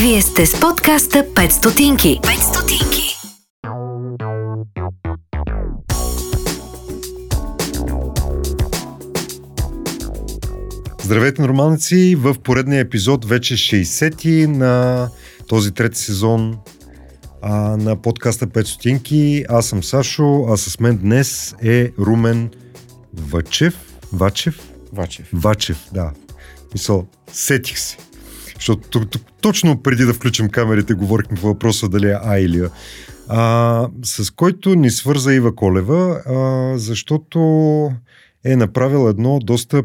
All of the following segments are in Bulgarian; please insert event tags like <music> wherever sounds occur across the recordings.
Вие сте с подкаста 5 стотинки. 5 стотинки. Здравейте, нормалници! В поредния епизод, вече 60-ти на този трети сезон а, на подкаста 5 стотинки. Аз съм Сашо, а с мен днес е Румен Вачев. Вачев? Вачев. Вачев, да. Мисъл, сетих се. Защото точно преди да включим камерите говорихме по въпроса дали е А или А. С който ни свърза Ива Колева, а, защото е направил едно доста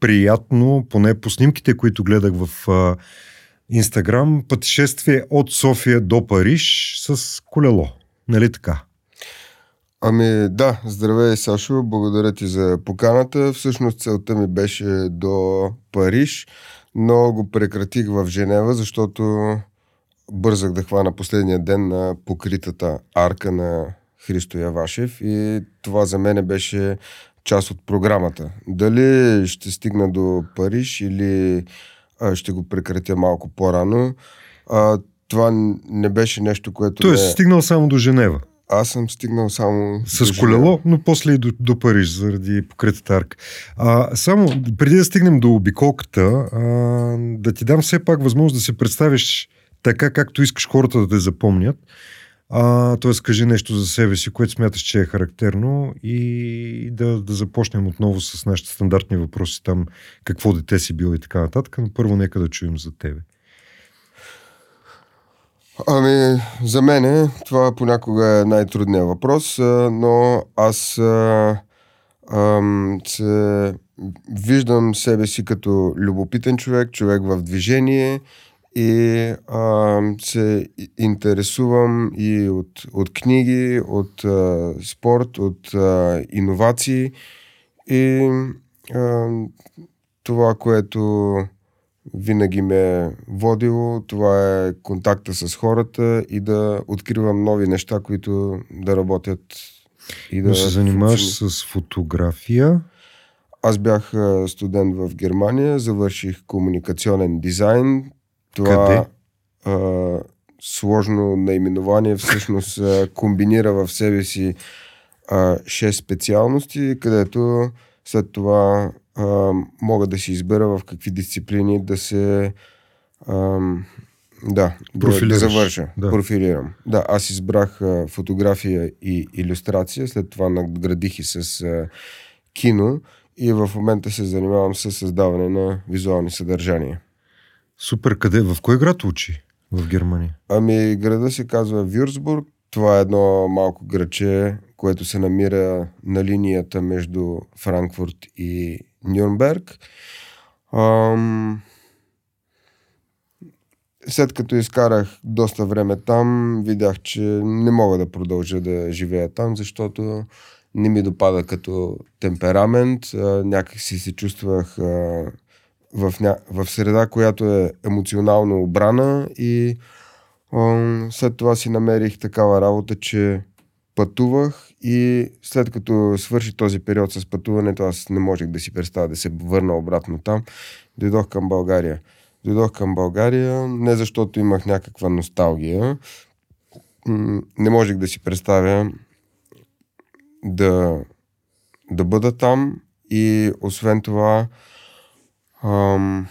приятно, поне по снимките, които гледах в а, Инстаграм, пътешествие от София до Париж с колело. Нали така? Ами да, здравей Сашо, благодаря ти за поканата. Всъщност целта ми беше до Париж, но го прекратих в Женева, защото бързах да хвана последния ден на покритата арка на Христо Явашев и това за мене беше част от програмата. Дали ще стигна до Париж или а, ще го прекратя малко по-рано, а, това не беше нещо, което... Тоест, не... стигнал само до Женева. Аз съм стигнал само... С колело, но после и до, до Париж, заради покритата арка. А, само, преди да стигнем до обиколката, а, да ти дам все пак възможност да се представиш така, както искаш хората да те запомнят. А, т.е. кажи нещо за себе си, което смяташ, че е характерно и да, да започнем отново с нашите стандартни въпроси там, какво дете си бил и така нататък. Но първо нека да чуем за тебе. Ами, за мен това понякога е най-трудният въпрос, но аз а, а, се, виждам себе си като любопитен човек, човек в движение и а, се интересувам и от, от книги, от а, спорт, от а, иновации и а, това, което винаги ме е водило. Това е контакта с хората и да откривам нови неща, които да работят и да... Но се занимаваш с фотография? Аз бях студент в Германия, завърших комуникационен дизайн. Това Къде? А, сложно наименование всъщност комбинира в себе си а, 6 специалности, където след това а, мога да си избера в какви дисциплини да се а, да, да, да завърша, да. профилирам. Да, аз избрах а, фотография и иллюстрация, след това наградих и с а, кино и в момента се занимавам с създаване на визуални съдържания. Супер, къде? В кой град учи в Германия? Ами, града се казва Вюрсбург. Това е едно малко граче, което се намира на линията между Франкфурт и Нюрнберг. Ам... След като изкарах доста време там, видях, че не мога да продължа да живея там, защото не ми допада като темперамент. Някак си се чувствах в, ня... в среда, която е емоционално обрана и след това си намерих такава работа, че пътувах и след като свърши този период с пътуването, аз не можех да си представя да се върна обратно там. Дойдох към България. Дойдох към България не защото имах някаква носталгия. Не можех да си представя да, да бъда там и освен това ам,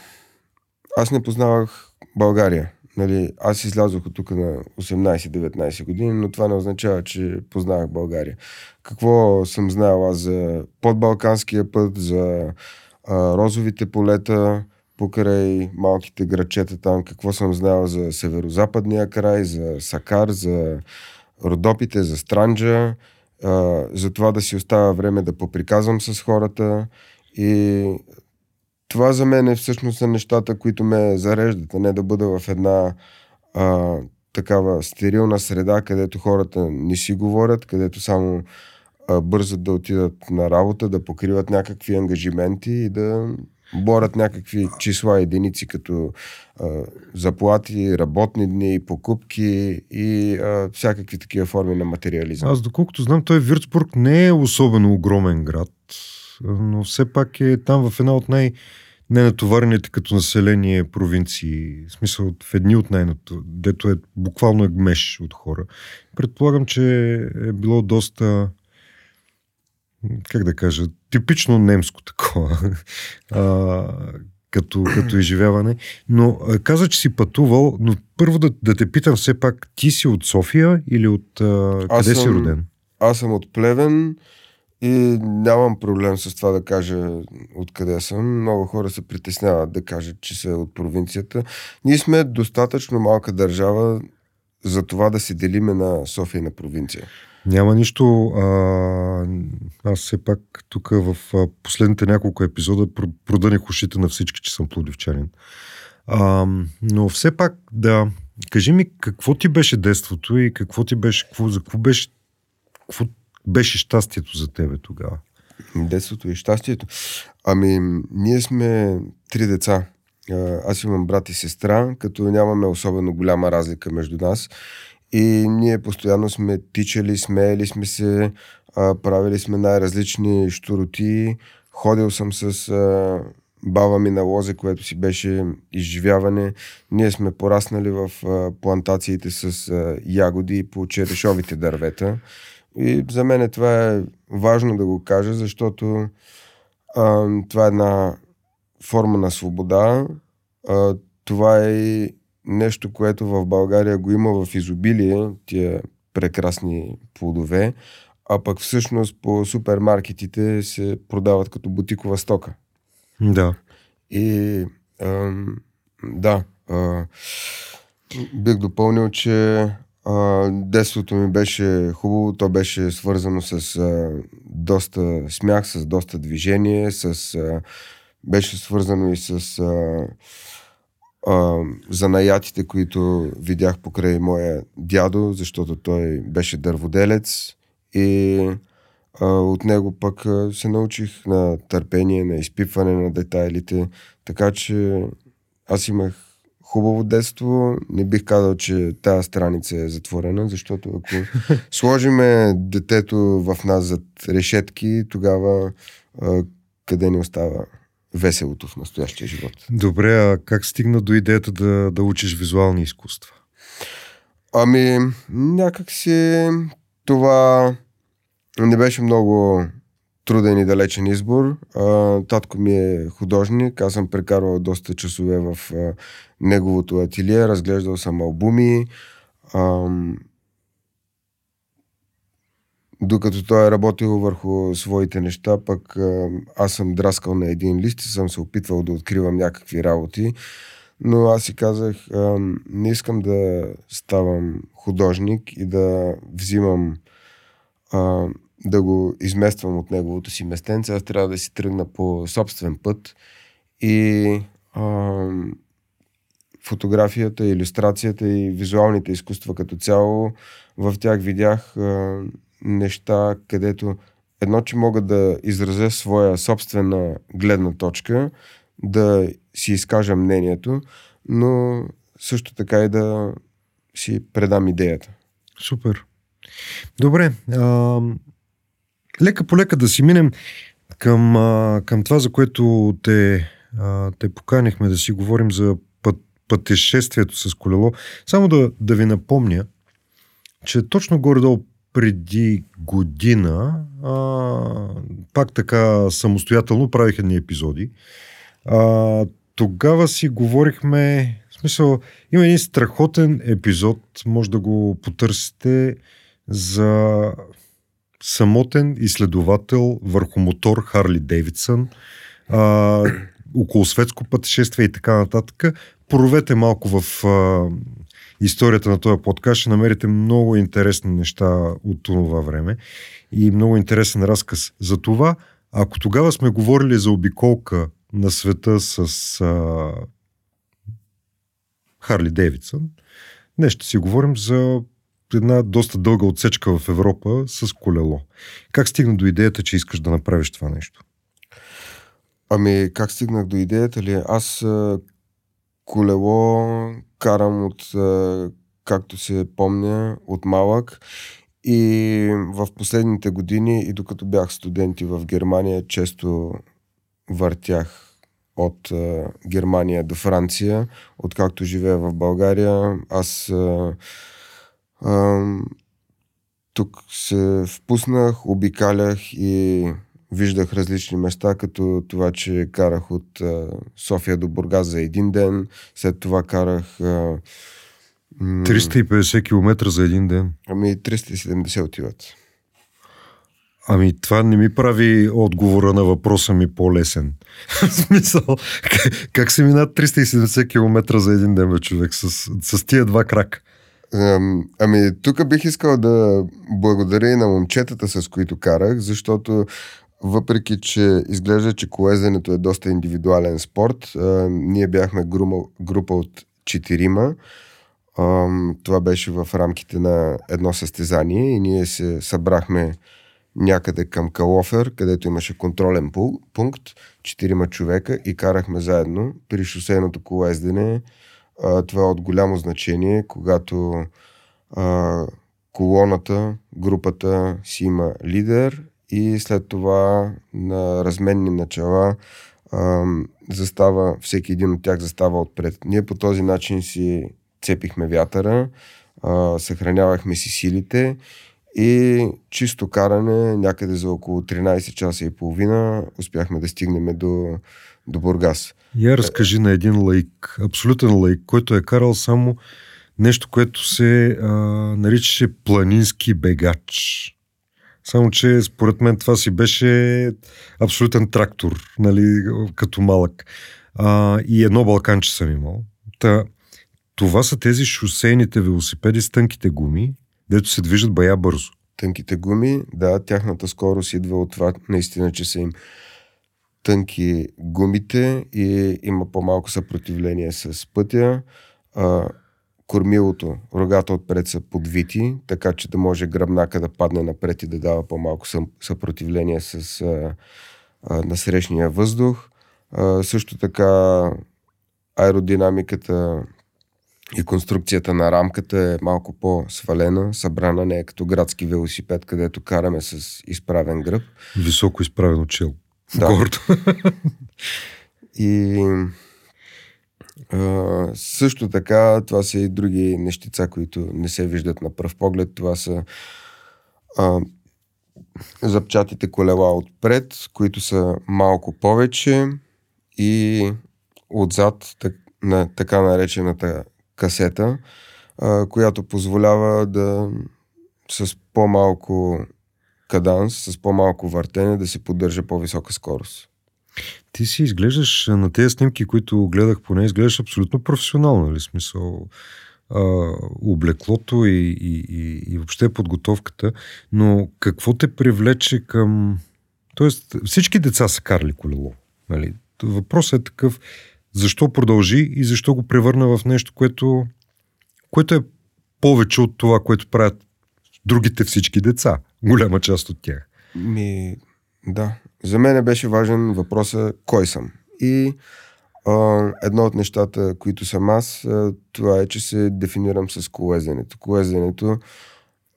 аз не познавах България. Нали, аз излязох от тук на 18-19 години, но това не означава, че познавах България. Какво съм знаел аз за подбалканския път, за а, розовите полета, покрай малките грачета там, какво съм знаел за северо-западния край, за Сакар, за Родопите, за Странджа, а, за това да си остава време да поприказвам с хората и това за мен е всъщност са нещата, които ме зареждат, а не да бъда в една а, такава стерилна среда, където хората не си говорят, където само а, бързат да отидат на работа, да покриват някакви ангажименти и да борят някакви числа, единици като а, заплати, работни дни, покупки и а, всякакви такива форми на материализъм. Аз доколкото знам, той Вирцбург не е особено огромен град, но все пак е там в една от най- ненатоварените като население провинции, в смисъл в едни от най-нато, дето е буквално е гмеш от хора. Предполагам, че е било доста как да кажа, типично немско такова, <laughs> а, като, като изживяване. Но каза, че си пътувал, но първо да, да те питам все пак, ти си от София или от а, къде съм, си роден? Аз съм от Плевен и нямам проблем с това да кажа откъде съм. Много хора се притесняват да кажат, че са от провинцията. Ние сме достатъчно малка държава за това да се делиме на София и на провинция. Няма нищо. А, аз все пак тук в последните няколко епизода продъних ушите на всички, че съм плодивчанин. А, но все пак да, кажи ми какво ти беше детството и какво ти беше, какво, за какво беше, какво беше щастието за тебе тогава? Детството и щастието. Ами, ние сме три деца. Аз имам брат и сестра, като нямаме особено голяма разлика между нас. И ние постоянно сме тичали, смеяли сме се, правили сме най-различни штуроти. Ходил съм с баба ми на лозе, което си беше изживяване. Ние сме пораснали в плантациите с ягоди по черешовите дървета. И за мен това е важно да го кажа, защото а, това е една форма на свобода. А, това е нещо, което в България го има в изобилие, тия прекрасни плодове, а пък всъщност по супермаркетите се продават като бутикова стока. Да. И ам, да, а, бих допълнил, че детството ми беше хубаво, то беше свързано с а, доста смях, с доста движение, с, а, беше свързано и с а, а, занаятите, които видях покрай моя дядо, защото той беше дърводелец. И а, от него пък а, се научих на търпение, на изпипване на детайлите, така че аз имах хубаво детство. Не бих казал, че тази страница е затворена, защото ако <laughs> сложиме детето в нас зад решетки, тогава а, къде ни остава веселото в настоящия живот. Добре, а как стигна до идеята да, да учиш визуални изкуства? Ами, някак си това не беше много труден и далечен избор. Татко ми е художник, аз съм прекарвал доста часове в неговото ателие, разглеждал съм албуми. Докато той е работил върху своите неща, пък аз съм драскал на един лист и съм се опитвал да откривам някакви работи. Но аз си казах, не искам да ставам художник и да взимам, да го измествам от неговото си местенце. Аз трябва да си тръгна по собствен път и фотографията, иллюстрацията и визуалните изкуства като цяло, в тях видях неща, където едно, че мога да изразя своя собствена гледна точка, да си изкажа мнението, но също така и да си предам идеята. Супер. Добре. А, лека по лека да си минем към, а, към това, за което те, а, те поканихме да си говорим за път, пътешествието с колело. Само да, да ви напомня, че точно горе-долу преди година, а, пак така самостоятелно правих едни епизоди. А, тогава си говорихме, в смисъл, има един страхотен епизод, може да го потърсите, за самотен изследовател върху мотор Харли Дейвидсън, около светско пътешествие и така нататък. Поровете малко в а, историята на този подкаст ще намерите много интересни неща от това време и много интересен разказ за това. Ако тогава сме говорили за обиколка на света с а, Харли Дейвидсън, днес ще си говорим за една доста дълга отсечка в Европа с колело. Как стигна до идеята, че искаш да направиш това нещо? Ами, как стигнах до идеята ли? Аз колело карам от, както се помня, от малък. И в последните години, и докато бях студенти в Германия, често въртях от Германия до Франция. Откакто живея в България, аз тук се впуснах, обикалях и виждах различни места, като това, че карах от а, София до Бургас за един ден, след това карах... А, 350 км за един ден. Ами 370 отиват. Ами това не ми прави отговора на въпроса ми по-лесен. <laughs> В смисъл, как, как се минат 370 км за един ден, бе, човек, с, с тия два крака? Ами, тук бих искал да благодаря и на момчетата, с които карах, защото въпреки, че изглежда, че колезенето е доста индивидуален спорт, а, ние бяхме група, група от четирима. Това беше в рамките на едно състезание и ние се събрахме някъде към Калофер, където имаше контролен пункт, четирима човека и карахме заедно. При шосейното колездене това е от голямо значение, когато а, колоната, групата си има лидер и след това на разменни начала а, застава, всеки един от тях застава отпред. Ние по този начин си цепихме вятъра, а, съхранявахме си силите и чисто каране някъде за около 13 часа и половина успяхме да стигнем до, до Бургас. Я разкажи на един лайк, абсолютен лайк, който е карал само нещо, което се а, наричаше планински бегач. Само, че според мен това си беше абсолютен трактор, нали, като малък. А, и едно балканче съм имал. Та, това са тези шосейните велосипеди с тънките гуми, дето се движат бая бързо. Тънките гуми, да, тяхната скорост идва от това наистина, че са им тънки гумите и има по-малко съпротивление с пътя. А, кормилото, рогата отпред са подвити, така че да може гръбнака да падне напред и да дава по-малко съпротивление с а, а, насрещния въздух. А, също така аеродинамиката и конструкцията на рамката е малко по-свалена, събрана, не е като градски велосипед, където караме с изправен гръб. Високо изправено чел. Да. Гордо. <laughs> и а, също така, това са и други нещица, които не се виждат на пръв поглед. Това са а, запчатите колела отпред, които са малко повече и отзад так, на така наречената касета, а, която позволява да с по-малко каданс, с по-малко въртене да се поддържа по-висока скорост. Ти си изглеждаш на тези снимки, които гледах поне, изглеждаш абсолютно професионално, нали? Смисъл, а, облеклото и, и, и, и въобще подготовката, но какво те привлече към... Тоест, всички деца са карали колело, нали? Въпросът е такъв, защо продължи и защо го превърна в нещо, което, което е повече от това, което правят другите всички деца, голяма част от тях. Ми, да. За мен беше важен въпросът кой съм. И а, едно от нещата, които съм аз, а, това е, че се дефинирам с колезенето. Колезенето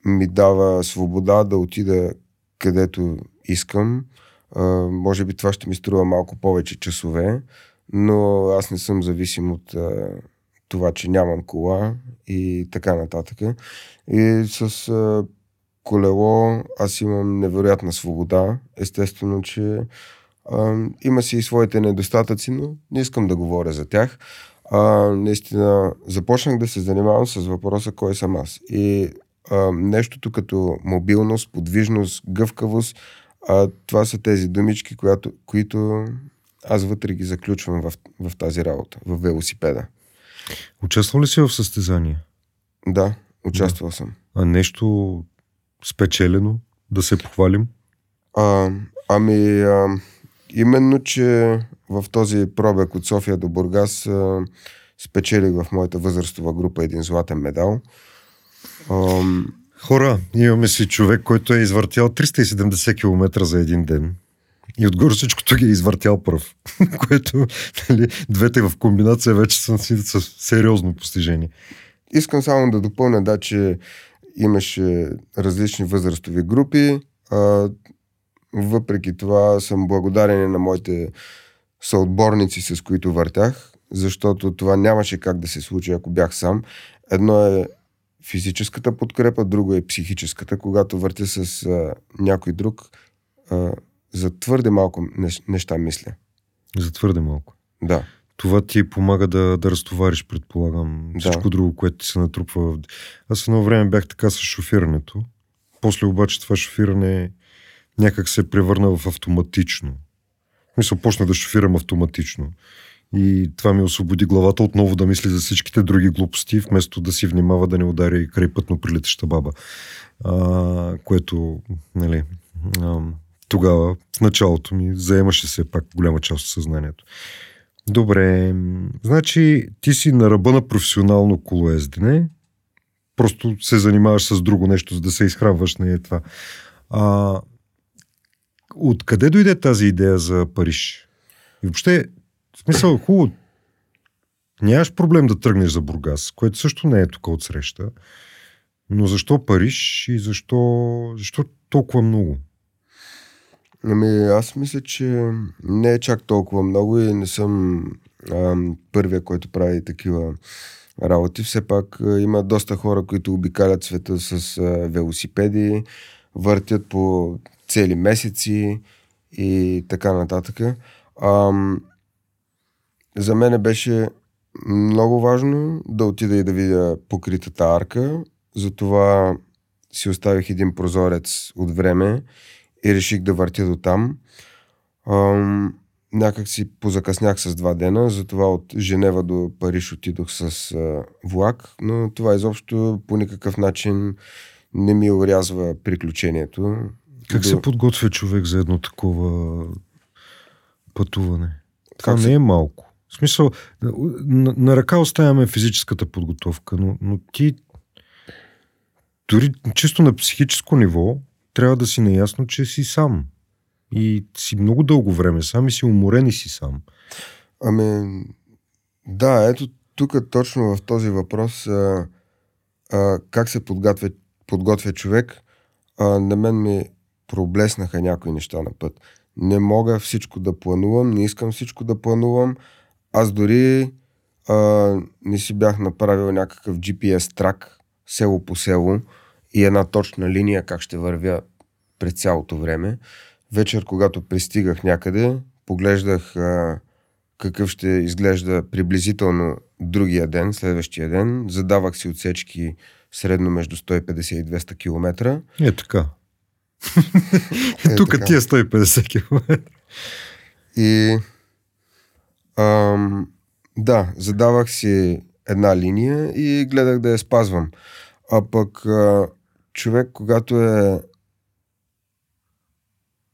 ми дава свобода да отида където искам. А, може би това ще ми струва малко повече часове, но аз не съм зависим от това, че нямам кола и така нататък. И с а, колело аз имам невероятна свобода. Естествено, че а, има си и своите недостатъци, но не искам да говоря за тях. А, наистина, започнах да се занимавам с въпроса кой съм аз. И а, нещото като мобилност, подвижност, гъвкавост, а, това са тези думички, която, които аз вътре ги заключвам в, в тази работа, в велосипеда. Участвал ли си в състезания? Да, участвал да. съм. А нещо спечелено да се похвалим? А, ами, а, именно, че в този пробег от София до Бургас а, спечелих в моята възрастова група един златен медал. А, Хора, имаме си човек, който е извъртял 370 км за един ден. И отгоре всичкото ги е извъртял пръв. <laughs> което нали, двете в комбинация вече са, са сериозно постижение. Искам само да допълня, да, че имаше различни възрастови групи. А, въпреки това съм благодарен на моите съотборници, с които въртях, защото това нямаше как да се случи, ако бях сам. Едно е физическата подкрепа, друго е психическата. Когато въртя с а, някой друг, а, за твърде малко неща мисля. За твърде малко. Да. Това ти помага да, да разтовариш, предполагам, всичко да. друго, което ти се натрупва. Аз едно време бях така с шофирането. После обаче това шофиране някак се превърна в автоматично. Мисля, почна да шофирам автоматично. И това ми освободи главата отново да мисли за всичките други глупости, вместо да си внимава да не удари край пътно прилетеща баба. А, което, нали, а, тогава, в началото ми, заемаше се пак голяма част от съзнанието. Добре, значи ти си на ръба на професионално колоездене, просто се занимаваш с друго нещо, за да се изхранваш, не е това. А, откъде дойде тази идея за Париж? И въобще, в смисъл, хубаво, нямаш проблем да тръгнеш за Бургас, което също не е тук от среща. Но защо Париж и защо, защо толкова много? Ами, аз мисля, че не е чак толкова много и не съм ам, първия, който прави такива работи. Все пак има доста хора, които обикалят света с а, велосипеди, въртят по цели месеци и така нататък. Ам, за мен беше много важно да отида и да видя покритата арка, затова си оставих един прозорец от време и реших да въртя до там. Ам, някак си позакъснях с два дена, затова от Женева до Париж отидох с а, влак, но това изобщо по никакъв начин не ми урязва приключението. Как до... се подготвя човек за едно такова пътуване? Това как не се... е малко. В смисъл, на, на ръка оставяме физическата подготовка, но, но ти дори чисто на психическо ниво трябва да си наясно, че си сам. И си много дълго време сам и си уморен и си сам. Ами, да, ето тук точно в този въпрос а, а, как се подготвя, подготвя човек, а, на мен ми проблеснаха някои неща на път. Не мога всичко да планувам, не искам всичко да планувам. Аз дори а, не си бях направил някакъв GPS трак село по село и една точна линия как ще вървя през цялото време. Вечер, когато пристигах някъде, поглеждах а, какъв ще изглежда приблизително другия ден, следващия ден. Задавах си отсечки средно между 150 и 200 км. Е така. <laughs> е, Тук така. тия 150 км. И ам, да, задавах си една линия и гледах да я спазвам. А пък а, човек, когато е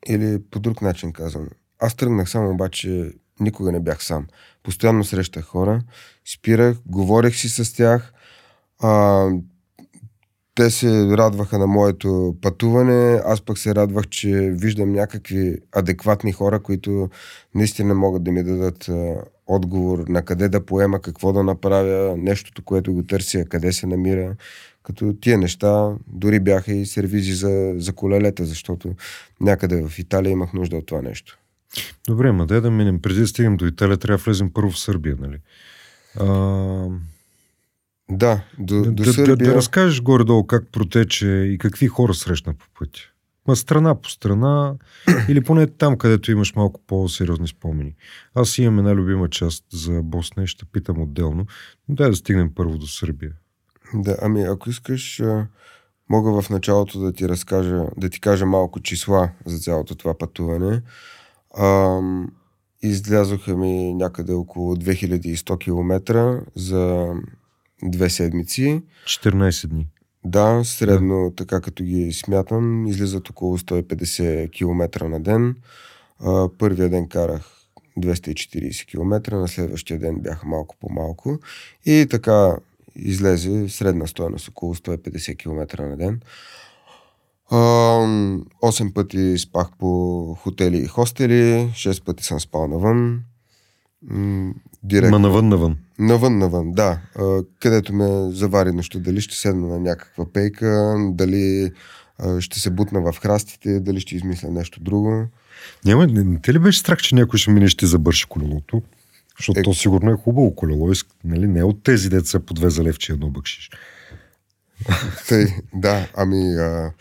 или по друг начин казвам. Аз тръгнах сам, обаче никога не бях сам. Постоянно срещах хора, спирах, говорех си с тях. А, те се радваха на моето пътуване, аз пък се радвах, че виждам някакви адекватни хора, които наистина могат да ми дадат а, отговор на къде да поема, какво да направя, нещото, което го търся, къде се намира. Като тия неща дори бяха и сервизи за, за колелета, защото някъде в Италия имах нужда от това нещо. Добре, ма дай да минем. Преди да стигнем до Италия, трябва да влезем първо в Сърбия, нали? А... Да, до, до да, Сърбия... Да, да разкажеш горе-долу как протече и какви хора срещна по пътя. Ма страна по страна <clears throat> или поне там, където имаш малко по-сериозни спомени. Аз имам една любима част за Босна и ще питам отделно. Но дай да стигнем първо до Сърбия. Да, ами ако искаш, мога в началото да ти разкажа, да ти кажа малко числа за цялото това пътуване. А, излязоха ми някъде около 2100 км за две седмици. 14 дни. Да, средно, да. така като ги смятам, излизат около 150 км на ден. А, първия ден карах 240 км, на следващия ден бяха малко по-малко. И така излезе средна стоеност около 150 км на ден. Осем 8 пъти спах по хотели и хостели, 6 пъти съм спал навън. Директно. Ма навън, навън. Навън, навън, да. където ме завари нещо, дали ще седна на някаква пейка, дали ще се бутна в храстите, дали ще измисля нещо друго. Няма, не, не те ли беше страх, че някой ще мине ще забърши колелото? Защото Е. то сигурно е хубаво колело, иск- нали? не от тези деца по две за левче едно бъкшиш. Тъй, да, ами а,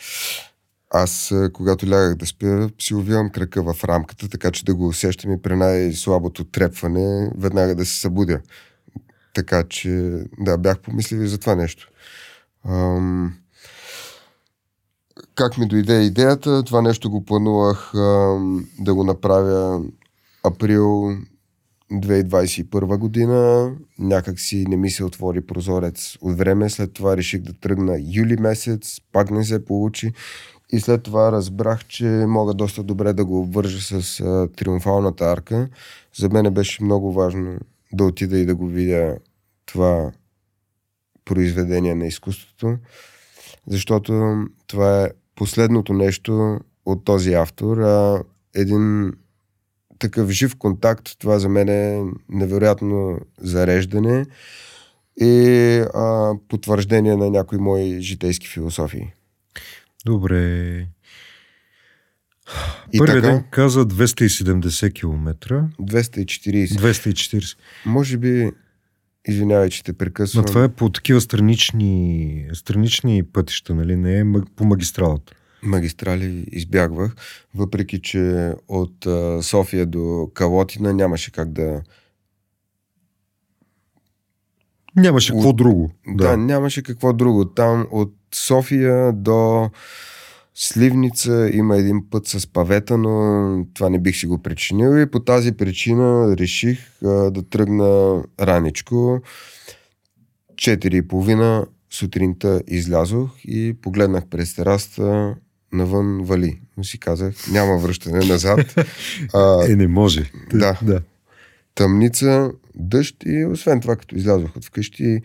аз, когато лягах да спя, си увивам крака в рамката, така че да го усещам и при най-слабото трепване веднага да се събудя. Така че, да, бях помислил и за това нещо. Ам, как ми дойде идеята? Това нещо го планувах ам, да го направя април 2021 година. Някак си не ми се отвори прозорец от време. След това реших да тръгна юли месец. Пак не се получи. И след това разбрах, че мога доста добре да го обвържа с а, триумфалната арка. За мен беше много важно да отида и да го видя това произведение на изкуството, защото това е последното нещо от този автор. А един такъв жив контакт, това за мен е невероятно зареждане и а, потвърждение на някои мои житейски философии. Добре. И Първият ден каза 270 км. 240. 240. Може би, извинявай, че те прекъсвам. Но това е по такива странични, странични пътища, нали? Не е по магистралата. Магистрали избягвах, въпреки че от а, София до Калотина нямаше как да... Нямаше какво От- друго. Да. да, нямаше какво друго. Там от София до Сливница има един път с павета, но това не бих си го причинил и по тази причина реших а, да тръгна раничко. Четири и половина сутринта излязох и погледнах през терасата навън вали. Но си казах, няма връщане назад. А, <laughs> Е, не може. Да. да. тъмница, дъжд и освен това, като излязох от вкъщи,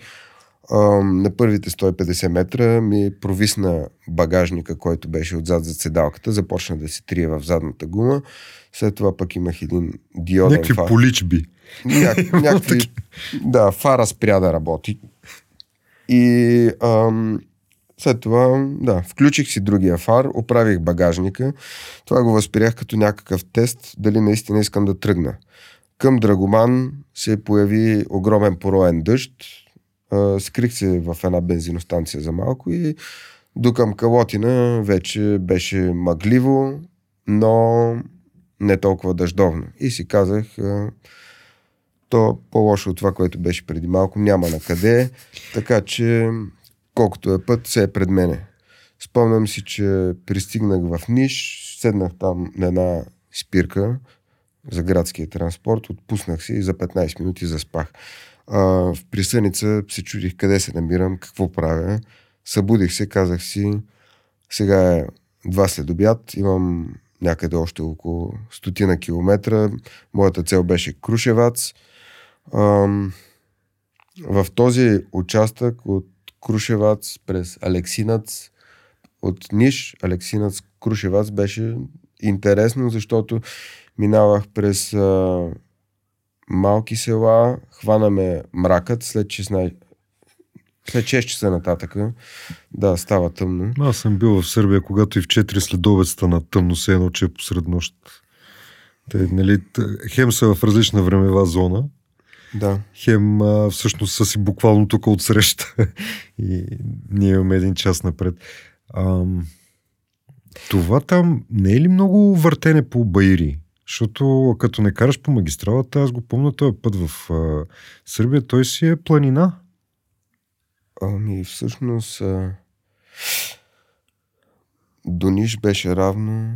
ам, на първите 150 метра ми провисна багажника, който беше отзад за седалката, започна да се трие в задната гума. След това пък имах един диоден Някакви фар. поличби. Ня, <laughs> някакви... Да, фара спря да работи. И ам, след това, да, включих си другия фар, оправих багажника. Това го възприях като някакъв тест, дали наистина искам да тръгна. Към Драгоман се появи огромен пороен дъжд. Скрих се в една бензиностанция за малко и до към Калотина вече беше мъгливо, но не толкова дъждовно. И си казах, то по-лошо от това, което беше преди малко, няма на къде, така че колкото е път, се е пред мене. Спомням си, че пристигнах в Ниш, седнах там на една спирка за градския транспорт, отпуснах се и за 15 минути заспах. А, в присъница се чудих къде се намирам, какво правя. Събудих се, казах си, сега е два след обяд, имам някъде още около стотина километра. Моята цел беше Крушевац. Ам, в този участък от Крушевац през Алексинац, от Ниш, Алексинац, Крушевац беше интересно, защото минавах през а, малки села, хванаме мракът след 16 след 6 часа нататъка. Да, става тъмно. Аз съм бил в Сърбия, когато и в 4 след обед стана тъмно, се едно, че е посред нощ. Те, нали, хем са в различна времева зона, Да. хем а, всъщност са си буквално тук от среща. <laughs> и ние имаме един час напред. Ам, това там не е ли много въртене по Баири? Защото като не караш по магистралата, аз го помня този път в а, Сърбия, той си е планина. Ами, всъщност, а... до Ниш беше равно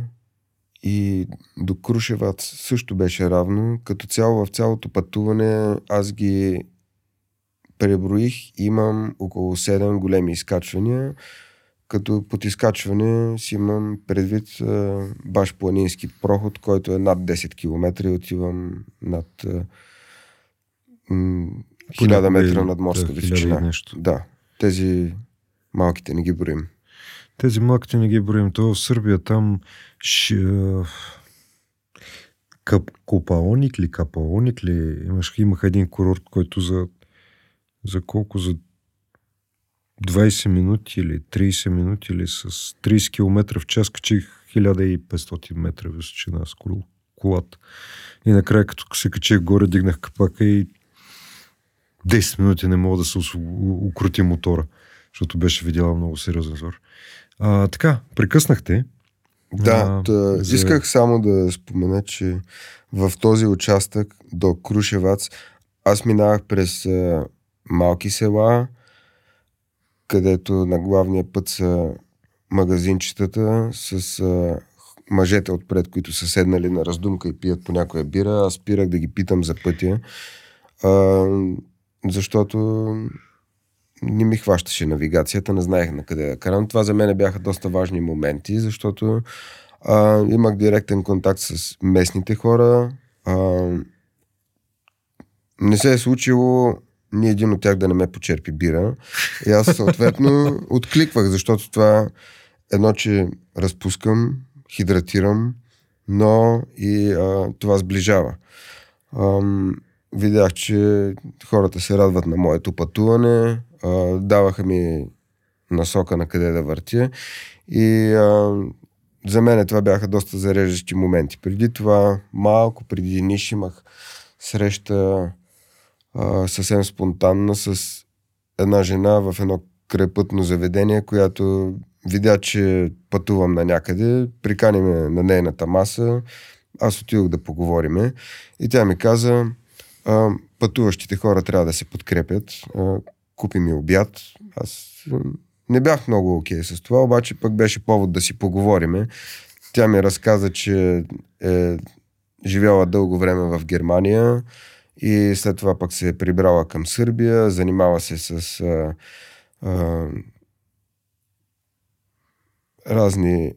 и до Крушевац също беше равно. Като цяло в цялото пътуване аз ги преброих. Имам около 7 големи изкачвания, като под изкачване си имам предвид баш планински проход, който е над 10 км и отивам над а, м, 1000 метра хиляда и височина. Да, тези малките не ги броим. Тези малките не ги броим. То в Сърбия там ш... а, Кап... Копаоник ли, Капаоник ли, имаш, имаха един курорт, който за, за колко? За 20 минути или 30 минути или с 30 км в час качих 1500 метра височина с колата. И накрая, като се качих горе, дигнах капака и 10 минути не мога да се укрути мотора, защото беше видяла много сериозен зор. А, така, прекъснахте. Да, а, да за... исках само да спомена, че в този участък до Крушевац аз минавах през а, малки села, където на главния път са магазинчетата с а, мъжете отпред, които са седнали на раздумка и пият по някоя бира. Аз спирах да ги питам за пътя, а, защото не ми хващаше навигацията, не знаех на къде да карам. Това за мен бяха доста важни моменти, защото а, имах директен контакт с местните хора. А, не се е случило ни един от тях да не ме почерпи бира. И аз съответно <laughs> откликвах, защото това едно, че разпускам, хидратирам, но и а, това сближава. Ам, видях, че хората се радват на моето пътуване, даваха ми насока на къде да въртя. И а, за мен това бяха доста зареждащи моменти. Преди това, малко преди Ниш имах среща а, съвсем спонтанна с една жена в едно крайпътно заведение, която видя, че пътувам на някъде, прикани ме на нейната маса, аз отидох да поговориме. И тя ми каза, а, пътуващите хора трябва да се подкрепят, а, купи ми обяд. Аз не бях много окей okay с това, обаче пък беше повод да си поговориме. Тя ми разказа, че е живяла дълго време в Германия и след това пък се е прибрала към Сърбия, занимава се с а, а, разни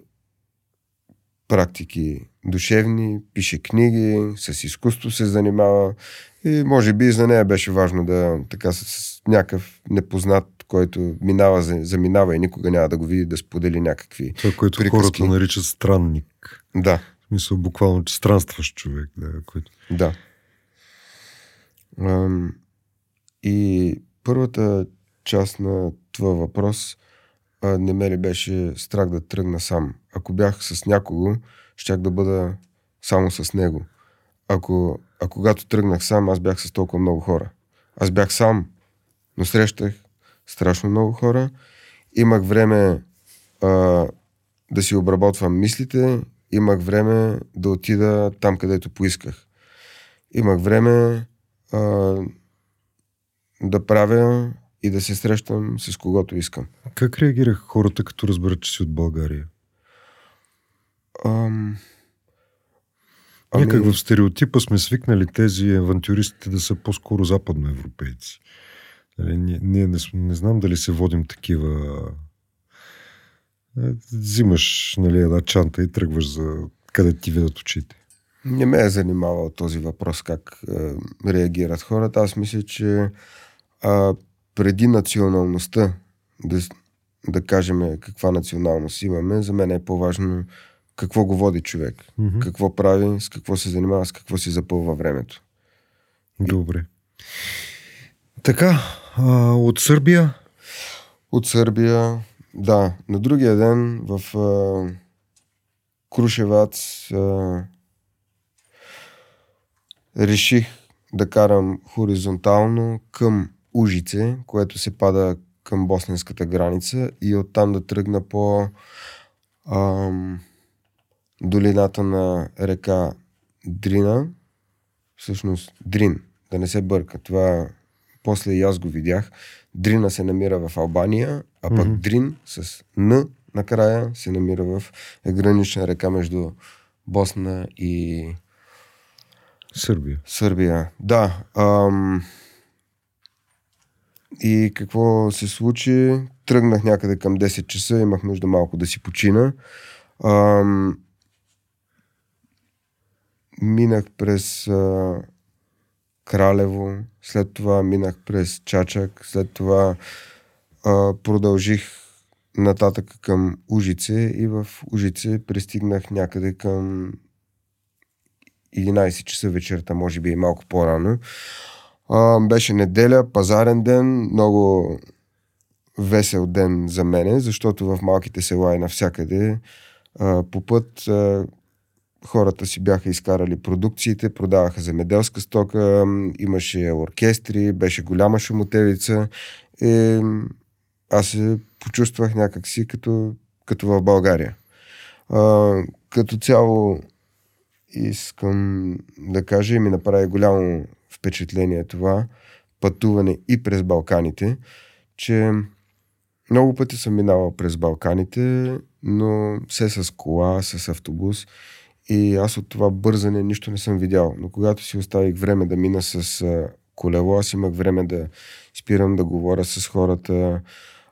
практики душевни, пише книги, с изкуство се занимава и може би за нея беше важно да така с, с някакъв непознат, който минава, заминава и никога няма да го види, да сподели някакви Това, което приказки. хората наричат странник. Да. В смисъл буквално, че странстваш човек. Да, който... да. Ам, и първата част на това въпрос а, не ме ли беше страх да тръгна сам. Ако бях с някого, щях да бъда само с него. Ако, а когато тръгнах сам, аз бях с толкова много хора. Аз бях сам, но срещах страшно много хора. Имах време а, да си обработвам мислите, имах време да отида там, където поисках. Имах време а, да правя и да се срещам с когото искам. Как реагираха хората, като разберат, че си от България? Ам... Ами... Някак в стереотипа сме свикнали тези авантюристите да са по-скоро западноевропейци. Нали, ние, ние не, не знам дали се водим такива... Е, взимаш нали, една чанта и тръгваш за къде ти видят очите. Не ме е занимавал този въпрос как е, реагират хората. Аз мисля, че а, преди националността, да, да кажем каква националност имаме, за мен е по-важно какво го води човек, mm-hmm. какво прави, с какво се занимава, с какво си запълва времето. Добре. Така, а, от Сърбия? От Сърбия, да. На другия ден в а, Крушевац а, реших да карам хоризонтално към Ужице, което се пада към босненската граница и оттам да тръгна по ам, долината на река Дрина, всъщност Дрин, да не се бърка. Това после и аз го видях. Дрина се намира в Албания, а пък mm-hmm. Дрин с Н накрая се намира в гранична река между Босна и Сърбия. Сърбия, да. Ам... И какво се случи? Тръгнах някъде към 10 часа, имах нужда малко да си почина. Ам... Минах през а... Кралево, след това минах през Чачак, след това а, продължих нататък към Ужице и в Ужице пристигнах някъде към 11 часа вечерта, може би и малко по-рано. А, беше неделя, пазарен ден, много весел ден за мене, защото в малките села и навсякъде а, по път а, хората си бяха изкарали продукциите, продаваха земеделска стока, имаше оркестри, беше голяма шумотевица. И аз се почувствах някакси като, като в България. А, като цяло искам да кажа и ми направи голямо впечатление това пътуване и през Балканите, че много пъти съм минавал през Балканите, но все с кола, с автобус и аз от това бързане нищо не съм видял. Но когато си оставих време да мина с колело, аз имах време да спирам да говоря с хората,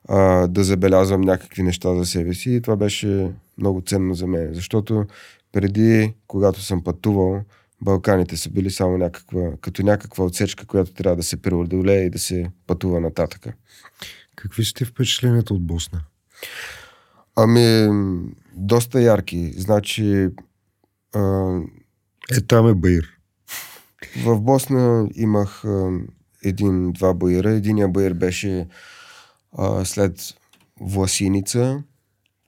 а, да забелязвам някакви неща за себе си и това беше много ценно за мен, защото преди, когато съм пътувал, Балканите са били само някаква, като някаква отсечка, която трябва да се преодолее и да се пътува нататъка. Какви сте впечатленията от Босна? Ами, доста ярки. Значи... А... Е, там е Баир. <laughs> В Босна имах един-два баира. Единия баир беше а, след Власиница,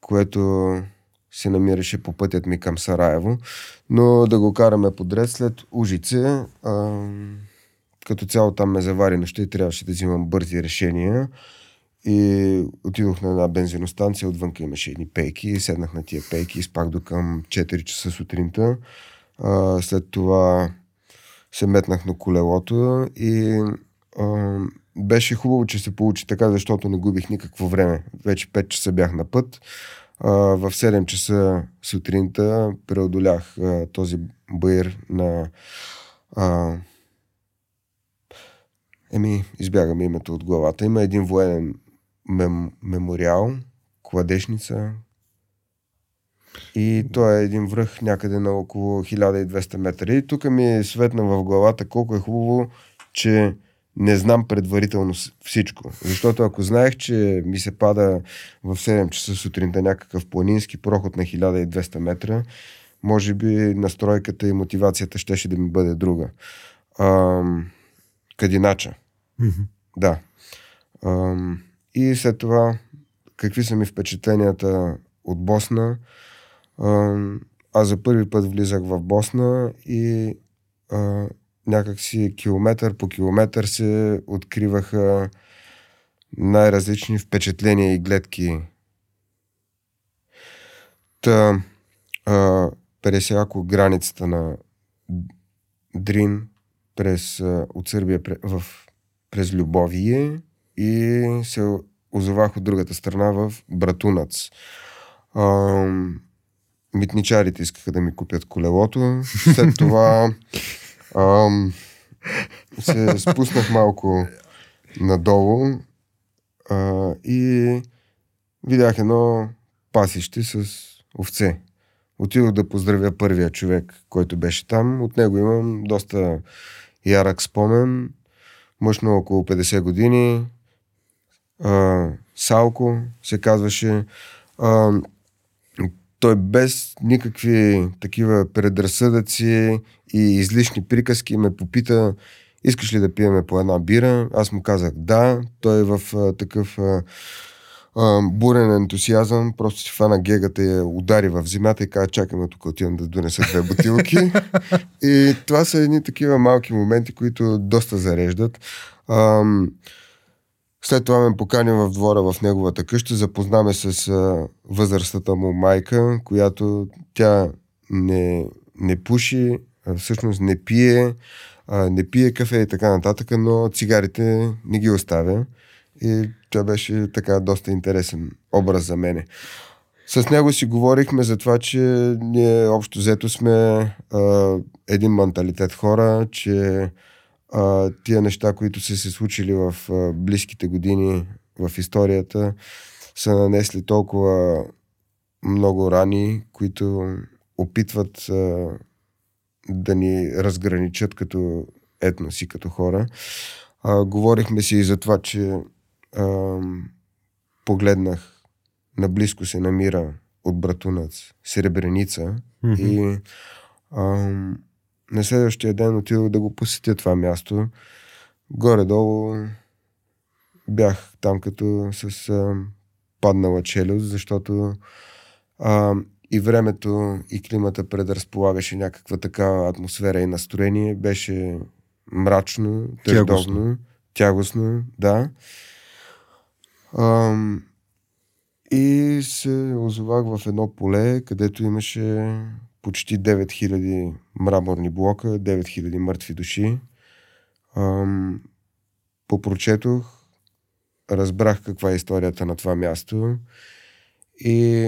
което се намираше по пътят ми към Сараево. Но да го караме подред след Ужице, а, като цяло там ме завари нощта и трябваше да взимам бързи решения. И отидох на една бензиностанция, отвънка имаше едни пейки, седнах на тия пейки спах до към 4 часа сутринта. А, след това се метнах на колелото и а, беше хубаво, че се получи така, защото не губих никакво време. Вече 5 часа бях на път. А, в 7 часа сутринта преодолях а, този бъйр на... А, еми, избягаме името от главата. Има един военен мем, мемориал, кладешница. И той е един връх някъде на около 1200 метра. И тук ми е светна в главата колко е хубаво, че не знам предварително всичко. Защото ако знаех, че ми се пада в 7 часа сутринта някакъв планински проход на 1200 метра, може би настройката и мотивацията щеше да ми бъде друга. Ам, кадинача. Mm-hmm. Да. Ам, и след това, какви са ми впечатленията от Босна? Аз за първи път влизах в Босна и а, някакси километър по километър се откриваха най-различни впечатления и гледки. Та, а, пресяко границата на Дрин през, от Сърбия в, през Любовие и се озовах от другата страна в Братунац. А, митничарите искаха да ми купят колелото. След това Ам, се спуснах малко надолу а, и видях едно пасище с овце. Отидох да поздравя първия човек, който беше там. От него имам доста ярък спомен. Мъж на около 50 години. А, Салко се казваше. А, той без никакви такива предразсъдъци и излишни приказки ме попита искаш ли да пиеме по една бира? Аз му казах да. Той е в а, такъв а, а, бурен ентусиазъм, просто си фана гегата и я удари в земята и каза, чакаме тук отивам да донеса две бутилки. <laughs> и това са едни такива малки моменти, които доста зареждат. А, след това ме покани в двора в неговата къща, запознаме с а, възрастата му майка, която тя не, не пуши, всъщност не пие, не пие кафе и така нататък, но цигарите не ги оставя. И това беше така доста интересен образ за мене. С него си говорихме за това, че ние общо взето сме а, един менталитет хора, че а, тия неща, които са се случили в а, близките години в историята, са нанесли толкова много рани, които опитват а, да ни разграничат като етноси, като хора. А, говорихме си и за това, че а, погледнах наблизко се намира от братунац Сребреница mm-hmm. и а, на следващия ден отидох да го посетя това място. Горе-долу бях там като с а, паднала челюст, защото а, и времето и климата предразполагаше някаква такава атмосфера и настроение. Беше мрачно, теждовно, тягостно, да. А, и се озовах в едно поле, където имаше почти 9000 мраморни блока, 9000 мъртви души. Ам, попрочетох, разбрах каква е историята на това място и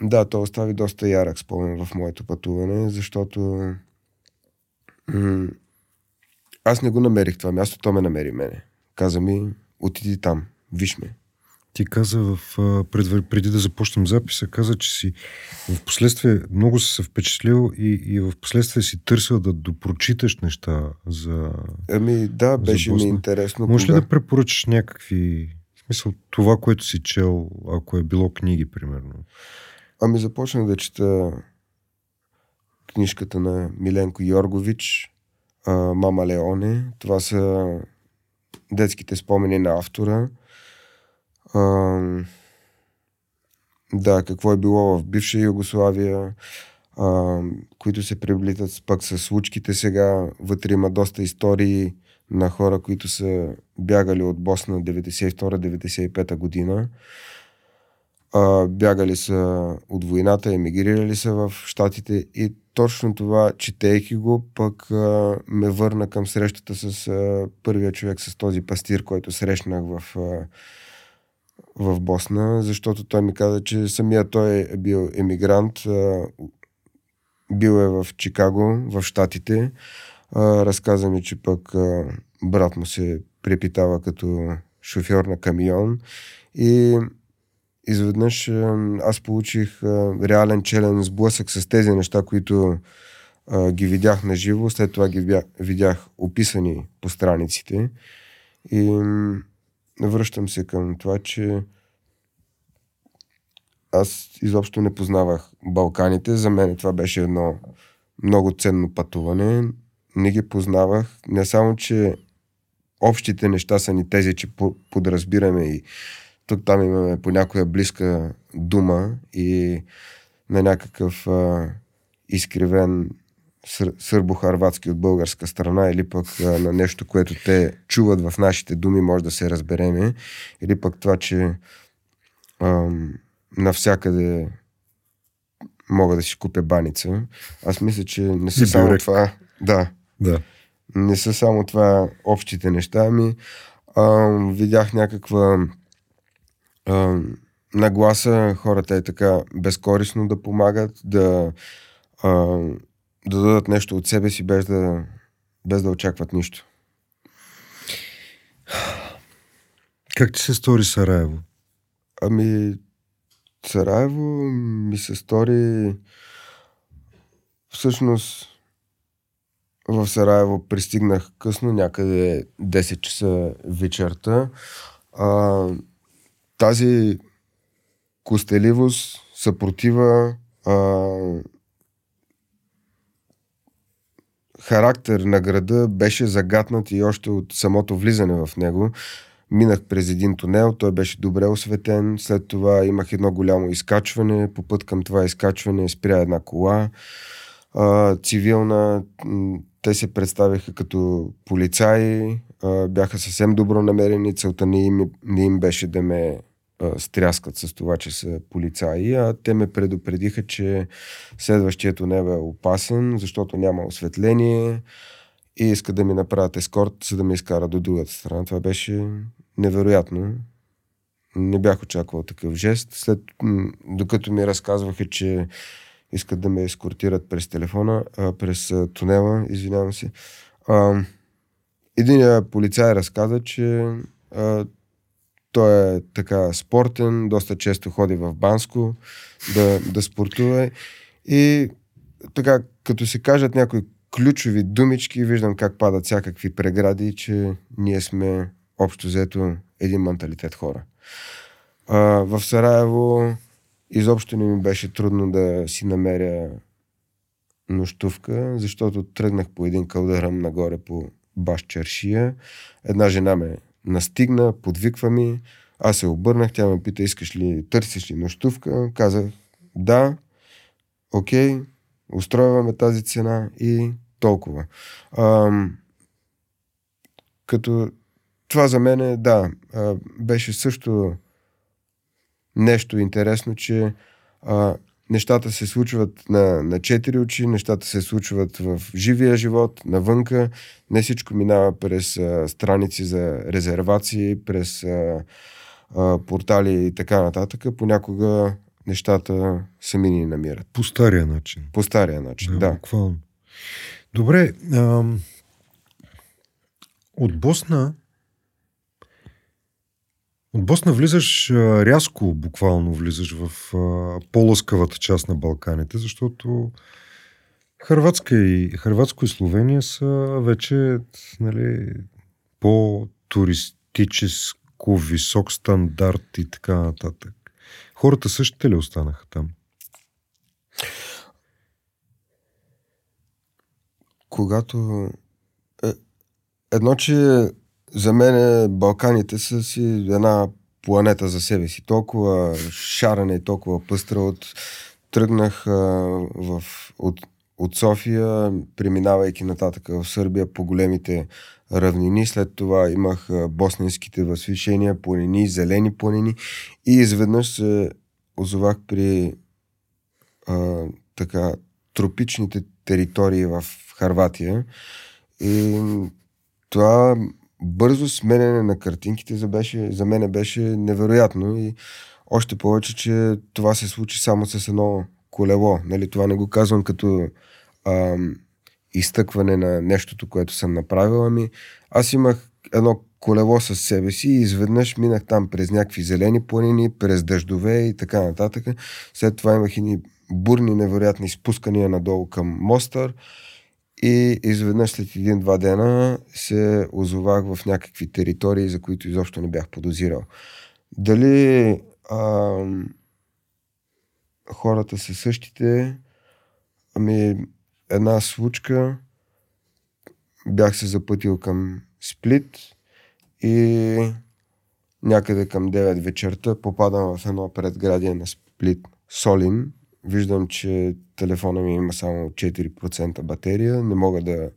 да, то остави доста ярък спомен в моето пътуване, защото м- аз не го намерих това място, то ме намери мене. Каза ми, отиди там, виж ме. Ти каза в, пред, преди да започнем записа, каза, че си в последствие много си се впечатлил и, и в последствие си търсил да допрочиташ неща за Ами да, беше ми интересно. Може кога... ли да препоръчаш някакви, в смисъл това, което си чел, ако е било книги, примерно? Ами започнах да чета книжката на Миленко Йоргович, Мама Леоне. Това са детските спомени на автора. Да, какво е било в бивша Югославия, а, които се приблитат пък с случките сега. Вътре има доста истории на хора, които са бягали от Босна 92-95 година. А, бягали са от войната, емигрирали са в Штатите и точно това, четейки го, пък а, ме върна към срещата с а, първия човек, с този пастир, който срещнах в а, в Босна, защото той ми каза, че самия той е бил емигрант, бил е в Чикаго, в Штатите. Разказа ми, че пък брат му се препитава като шофьор на камион. И изведнъж аз получих реален челен сблъсък с тези неща, които ги видях на живо, след това ги видях описани по страниците. И връщам се към това, че аз изобщо не познавах Балканите. За мен това беше едно много ценно пътуване. Не ги познавах. Не само, че общите неща са ни тези, че подразбираме и тук там имаме по някоя близка дума и на някакъв а, изкривен сърбо-харватски от българска страна или пък а, на нещо, което те чуват в нашите думи, може да се разбереме. Или пък това, че а, навсякъде мога да си купя баница. Аз мисля, че не са само това. Да. да. Не са само това общите неща, ами а, видях някаква а, нагласа хората е така безкорисно да помагат, да а, да дадат нещо от себе си, без да, без да очакват нищо. Как ти се стори Сараево? Ами, Сараево ми се стори всъщност в Сараево пристигнах късно, някъде 10 часа вечерта. А, тази костеливост, съпротива, а, характер на града беше загатнат и още от самото влизане в него. Минах през един тунел, той беше добре осветен, след това имах едно голямо изкачване, по път към това изкачване спря една кола, а, цивилна, те се представиха като полицаи, а, бяха съвсем добро намерени, целта не им, не им беше да ме стряскат с това, че са полицаи, а те ме предупредиха, че следващият небе е опасен, защото няма осветление и иска да ми направят ескорт, за да ме изкара до другата страна. Това беше невероятно. Не бях очаквал такъв жест. След, докато ми разказваха, че искат да ме ескортират през телефона, а, през тунела, извинявам се. А, полицай разказа, че а, той е така спортен, доста често ходи в Банско да, да спортува. И така, като се кажат някои ключови думички, виждам как падат всякакви прегради, че ние сме общо взето един менталитет хора. А, в Сараево изобщо не ми беше трудно да си намеря нощувка, защото тръгнах по един кълдъръм нагоре по баш чершия. Една жена ме настигна, подвиква ми. Аз се обърнах, тя ме пита, искаш ли, търсиш ли нощувка? Казах, да, окей, устройваме тази цена и толкова. Ам, като това за мен е, да, а, беше също нещо интересно, че а, нещата се случват на, на четири очи, нещата се случват в живия живот, навънка. Не всичко минава през а, страници за резервации, през а, а, портали и така нататък. Понякога нещата сами ни намират. По стария начин. По стария начин, да. да. Буквално. Добре. Ам, от Босна от Босна влизаш рязко, буквално влизаш в по-лъскавата част на Балканите, защото Хрватска и, Хрватско и Словения са вече нали, по-туристическо висок стандарт и така нататък. Хората същите ли останаха там? Когато... Е, едно, че за мен Балканите са си една планета за себе си. Толкова шарена и толкова пъстра от... Тръгнах а, в, от, от София, преминавайки нататък в Сърбия по големите равнини. След това имах босненските възвишения, планини, зелени планини и изведнъж се озовах при а, така тропичните територии в Харватия и това бързо сменяне на картинките за, беше, за мен беше невероятно и още повече, че това се случи само с едно колело. Нали, това не го казвам като а, изтъкване на нещото, което съм направил, ами аз имах едно колело със себе си и изведнъж минах там през някакви зелени планини, през дъждове и така нататък. След това имах и бурни, невероятни спускания надолу към Мостър и изведнъж след един-два дена се озовах в някакви територии, за които изобщо не бях подозирал. Дали а, хората са същите? Ами една случка бях се запътил към Сплит и някъде към 9 вечерта попадам в едно предградие на Сплит Солин. Виждам, че телефона ми има само 4% батерия, не мога да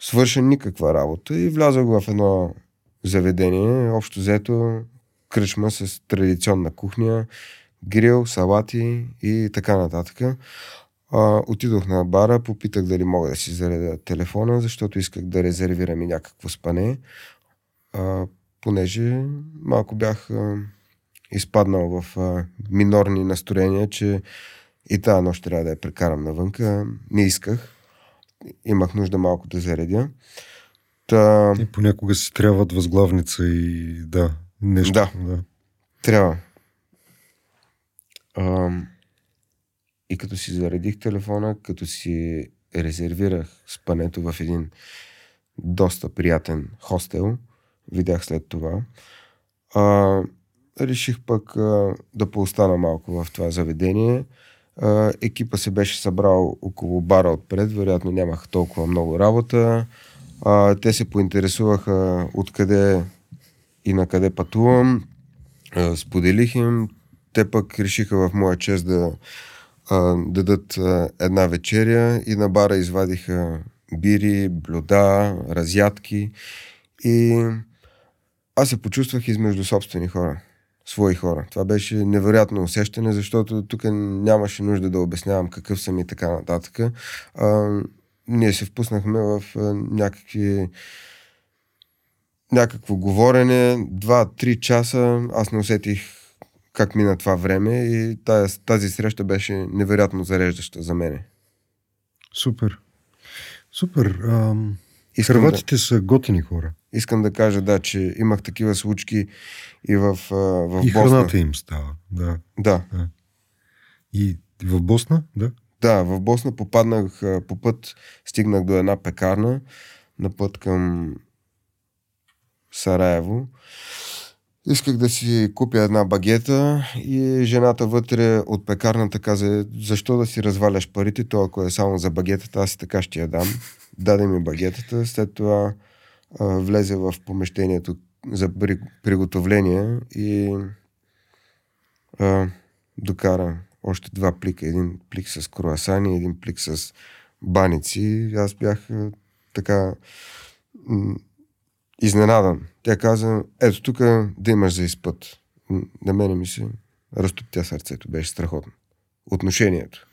свърша никаква работа и влязах в едно заведение, общо взето кръчма с традиционна кухня, грил, салати и така нататък. А, отидох на бара, попитах дали мога да си заредя телефона, защото исках да резервирам и някакво спане, а, понеже малко бях а, изпаднал в а, минорни настроения, че и тази нощ трябва да я прекарам навънка. Не исках. Имах нужда малко да заредя. Та... И понякога си трябват възглавница и да, нещо. Да, да. трябва. А, и като си заредих телефона, като си резервирах спането в един доста приятен хостел, видях след това, а, реших пък а, да поостана малко в това заведение. А, екипа се беше събрал около бара отпред, вероятно нямах толкова много работа. А, те се поинтересуваха откъде и на къде пътувам. А, споделих им. Те пък решиха в моя чест да а, дадат а, една вечеря и на бара извадиха бири, блюда, разядки и аз се почувствах измежду собствени хора, свои хора. Това беше невероятно усещане, защото тук нямаше нужда да обяснявам какъв съм и така нататък. А, ние се впуснахме в а, някакви някакво говорене, два-три часа, аз не усетих как мина това време и тази, тази среща беше невероятно зареждаща за мене. Супер. Супер. Ам... Хрватите да... са готини хора. Искам да кажа, да, че имах такива случки и в, в и Босна. И храната им става, да. Да. да. И в Босна, да? Да, в Босна попаднах по път, стигнах до една пекарна на път към Сараево. Исках да си купя една багета и жената вътре от пекарната каза, защо да си разваляш парите, то ако е само за багетата, аз и така ще я дам. Даде ми багетата, след това а, влезе в помещението за при, приготовление и а, докара още два плика. Един плик с круасани, един плик с баници. Аз бях така изненадан. Тя каза, ето тук да имаш за изпът. На мене ми се разтоптя сърцето. Беше страхотно. Отношението.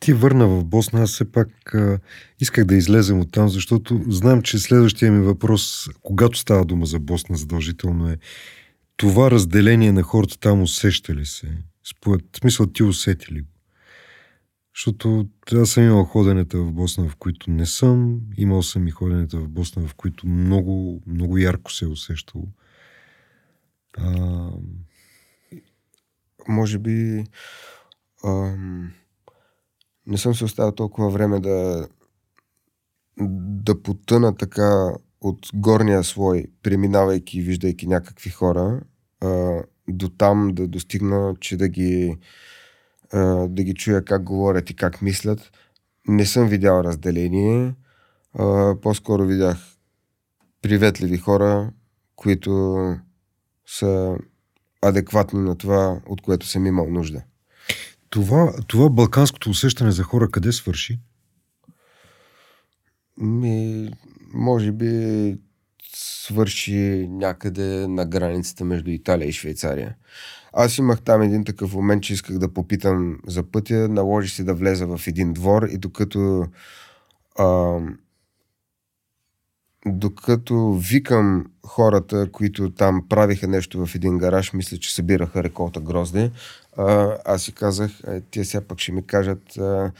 Ти върна в Босна, аз все пак а, исках да излезем от там, защото знам, че следващия ми въпрос, когато става дума за Босна, задължително е това разделение на хората там усеща ли се? Според смисъл ти усети ли го? Защото аз съм имал ходенета в Босна, в които не съм. Имал съм и ходенета в Босна, в които много, много ярко се е усещало. А... Може би ам, не съм се оставил толкова време да да потъна така от горния слой, преминавайки и виждайки някакви хора, а, до там да достигна, че да ги, а, да ги чуя как говорят и как мислят. Не съм видял разделение. А, по-скоро видях приветливи хора, които са адекватни на това, от което съм имал нужда. Това, това балканското усещане за хора къде свърши? Ми, може би свърши някъде на границата между Италия и Швейцария. Аз имах там един такъв момент, че исках да попитам за пътя, наложи се да влеза в един двор и докато а, докато викам хората, които там правиха нещо в един гараж, мисля, че събираха реколта грозде, а, аз си казах, е, тия сега пък ще ми кажат, а,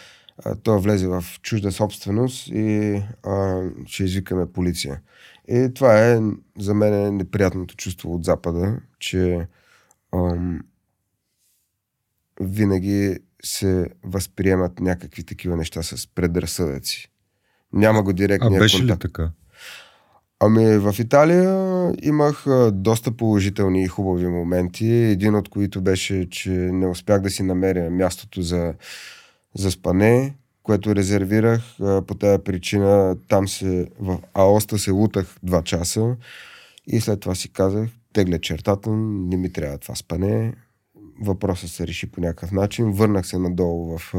а, той влезе в чужда собственост и а, ще извикаме полиция. И това е за мен неприятното чувство от Запада, че ам, винаги се възприемат някакви такива неща с предразсъдъци. Няма го директния А беше контакт. ли така? Ами в Италия имах доста положителни и хубави моменти. Един от които беше, че не успях да си намеря мястото за, за спане, което резервирах. По тази причина там се, в Аоста се лутах два часа и след това си казах, тегля чертата, не ми трябва това спане. Въпросът се реши по някакъв начин. Върнах се надолу в,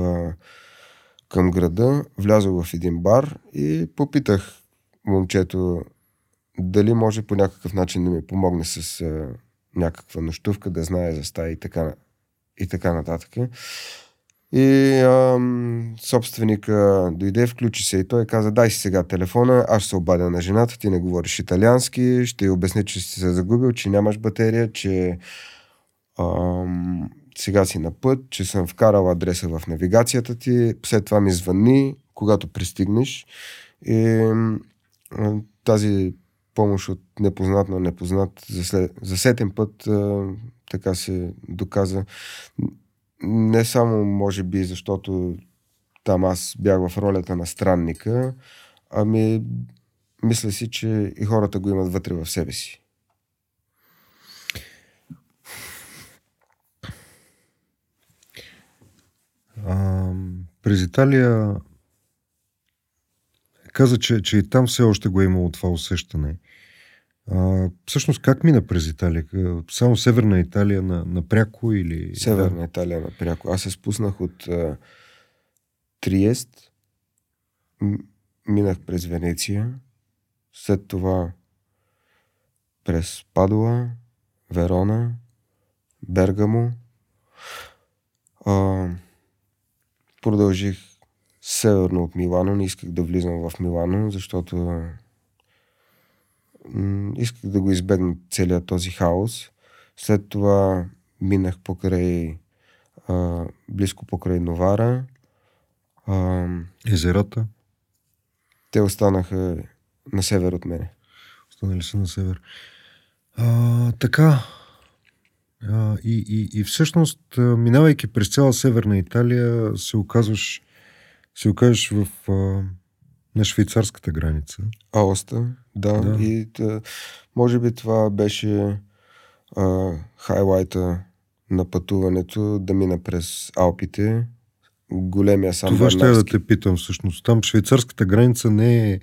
към града, влязох в един бар и попитах момчето дали може по някакъв начин да ми помогне с а, някаква нощувка, да знае за стая и така, и така нататък. И ам, собственика дойде, включи се и той каза, дай си сега телефона, аз се обадя на жената, ти не говориш италиански, ще й обясня, че си се загубил, че нямаш батерия, че ам, сега си на път, че съм вкарал адреса в навигацията ти, след това ми звъни, когато пристигнеш. И а, тази помощ от непознат на непознат за, след, за сетен път а, така се доказа. Не само, може би, защото там аз бях в ролята на странника, ами мисля си, че и хората го имат вътре в себе си. А, през Италия каза, че, че и там все още го е имало това усещане. А, всъщност как мина през Италия? Само Северна Италия на, напряко или... Северна Италия напряко. Аз се спуснах от а, Триест, минах през Венеция, след това през Падуа, Верона, Бергамо. А, продължих северно от Милано. Не исках да влизам в Милано, защото исках да го избегна целият този хаос. След това минах покрай а, близко покрай Новара. А, Езерата? те останаха на север от мене. Останали са на север. А, така. А, и, и, и всъщност, минавайки през цяла Северна Италия, се оказваш, се окажеш в, а, на швейцарската граница. Аоста, да. Да. да. И тъ, може би това беше а, хайлайта на пътуването, да мина през Алпите, големия сам Това ще я да те питам всъщност. Там швейцарската граница не е,